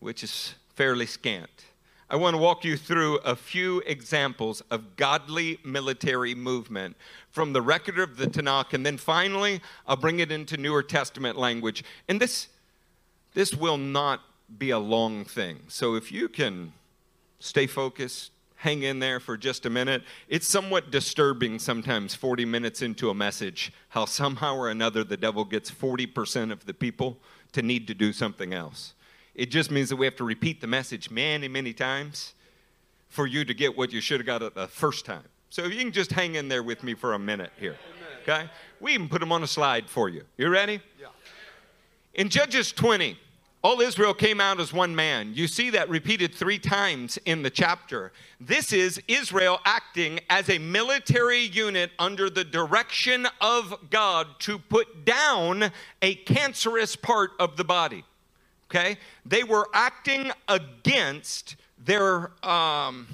which is fairly scant, I want to walk you through a few examples of godly military movement from the record of the Tanakh, and then finally, I'll bring it into Newer Testament language. And this, this will not be a long thing. So if you can stay focused, hang in there for just a minute. It's somewhat disturbing sometimes, 40 minutes into a message, how somehow or another the devil gets 40% of the people to need to do something else. It just means that we have to repeat the message many, many times for you to get what you should have got at the first time. So if you can just hang in there with me for a minute here. Okay? We even put them on a slide for you. You ready? Yeah. In Judges 20, all Israel came out as one man. You see that repeated three times in the chapter. This is Israel acting as a military unit under the direction of God to put down a cancerous part of the body. Okay? They were acting against their. Um,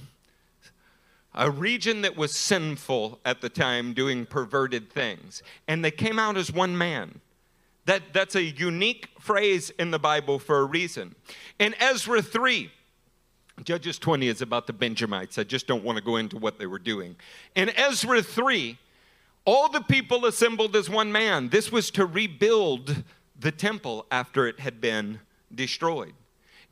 a region that was sinful at the time doing perverted things. And they came out as one man. That, that's a unique phrase in the Bible for a reason. In Ezra 3, Judges 20 is about the Benjamites. I just don't want to go into what they were doing. In Ezra 3, all the people assembled as one man. This was to rebuild the temple after it had been destroyed.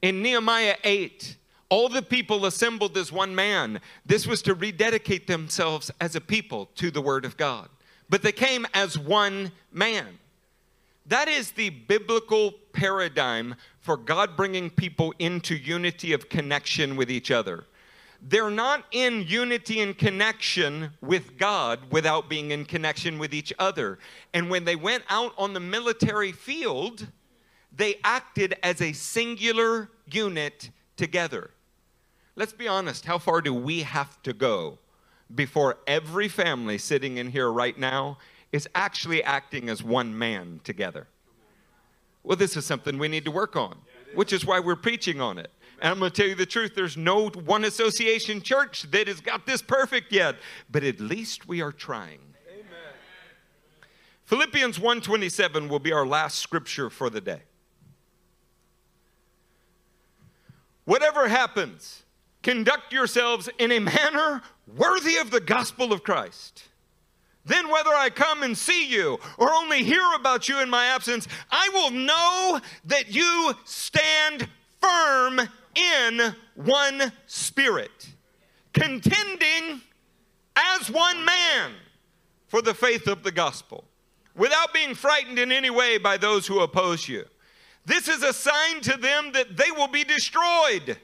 In Nehemiah 8, all the people assembled as one man. This was to rededicate themselves as a people to the Word of God. But they came as one man. That is the biblical paradigm for God bringing people into unity of connection with each other. They're not in unity and connection with God without being in connection with each other. And when they went out on the military field, they acted as a singular unit together. Let's be honest, how far do we have to go before every family sitting in here right now is actually acting as one man together? Well, this is something we need to work on, which is why we're preaching on it. And I'm going to tell you the truth, there's no one association church that has got this perfect yet, but at least we are trying. Amen. Philippians 1:27 will be our last scripture for the day. Whatever happens, conduct yourselves in a manner worthy of the gospel of Christ. Then, whether I come and see you or only hear about you in my absence, I will know that you stand firm in one spirit, contending as one man for the faith of the gospel, without being frightened in any way by those who oppose you. This is a sign to them that they will be destroyed,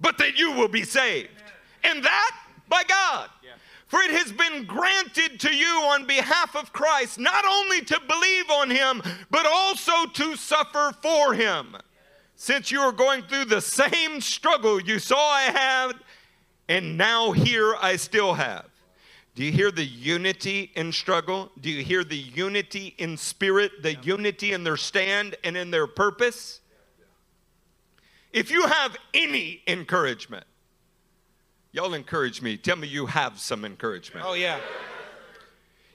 but that you will be saved. And that by God. For it has been granted to you on behalf of Christ not only to believe on him, but also to suffer for him. Since you are going through the same struggle you saw I had, and now here I still have. Do you hear the unity in struggle? Do you hear the unity in spirit, the unity in their stand and in their purpose? If you have any encouragement, y'all encourage me. Tell me you have some encouragement. Oh, yeah.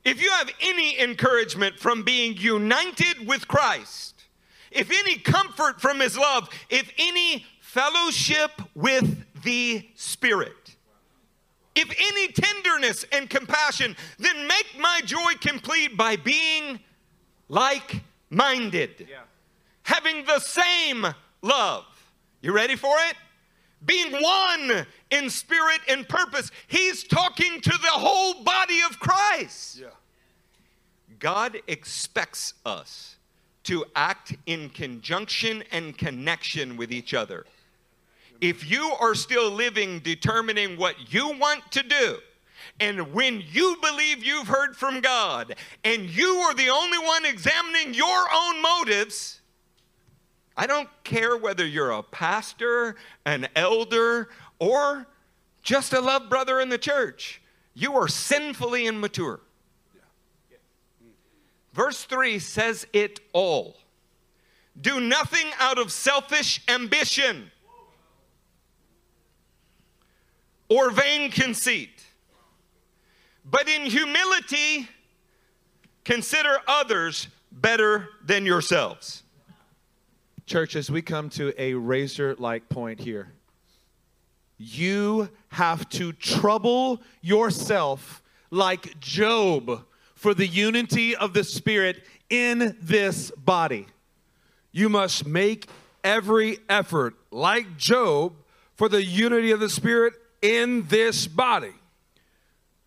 If you have any encouragement from being united with Christ, if any comfort from his love, if any fellowship with the Spirit, if any tenderness and compassion, then make my joy complete by being like minded, Yeah. having the same love. You ready for it? Being one in spirit and purpose. He's talking to the whole body of Christ. Yeah. God expects us to act in conjunction and connection with each other. If you are still living determining what you want to do, and when you believe you've heard from God, and you are the only one examining your own motives, I don't care whether you're a pastor, an elder, or just a love brother in the church. You are sinfully immature. Verse 3 says it all. Do nothing out of selfish ambition or vain conceit, but in humility consider others better than yourselves. Church, as we come to a razor like point here, you have to trouble yourself like Job for the unity of the Spirit in this body. You must make every effort, like Job, for the unity of the Spirit in this body.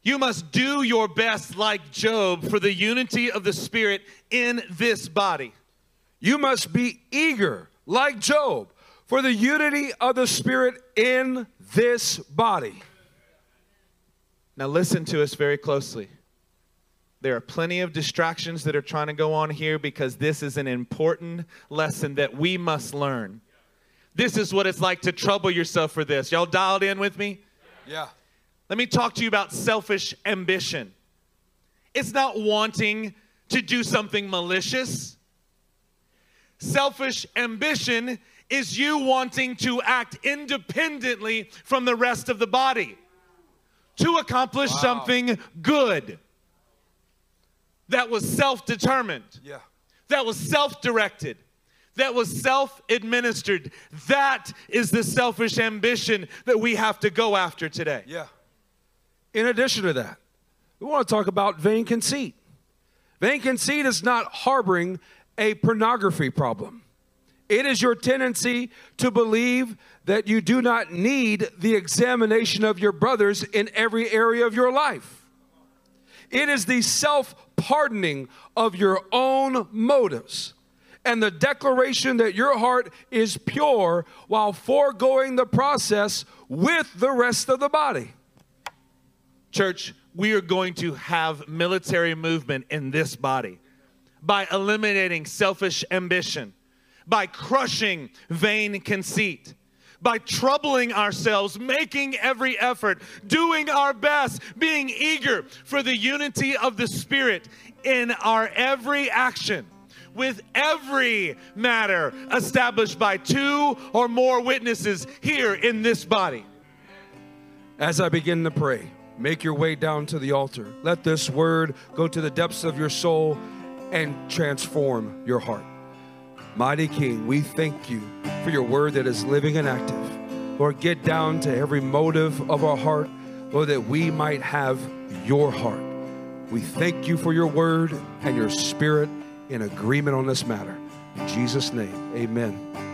You must do your best like Job for the unity of the Spirit in this body. You must be eager, like Job, for the unity of the Spirit in this body. Now, listen to us very closely. There are plenty of distractions that are trying to go on here because this is an important lesson that we must learn. This is what it's like to trouble yourself for this. Y'all dialed in with me? Yeah. Let me talk to you about selfish ambition. It's not wanting to do something malicious. Selfish ambition is you wanting to act independently from the rest of the body to accomplish Wow. something good that was self determined, Yeah. that was self directed, that was self administered. That is the selfish ambition that we have to go after today. Yeah. In addition to that, we want to talk about vain conceit. Vain conceit is not harboring a pornography problem. It is your tendency to believe that you do not need the examination of your brothers in every area of your life. It is the self pardoning of your own motives and the declaration that your heart is pure while foregoing the process with the rest of the body. Church, we are going to have military movement in this body by eliminating selfish ambition, by crushing vain conceit, by troubling ourselves, making every effort, doing our best, being eager for the unity of the Spirit in our every action. With every matter established by two or more witnesses here in this body. As I begin to pray, make your way down to the altar. Let this word go to the depths of your soul and transform your heart. Mighty King, we thank you for your word that is living and active. Lord, get down to every motive of our heart, Lord, that we might have your heart. We thank you for your word and your spirit in agreement on this matter. In Jesus' name, amen.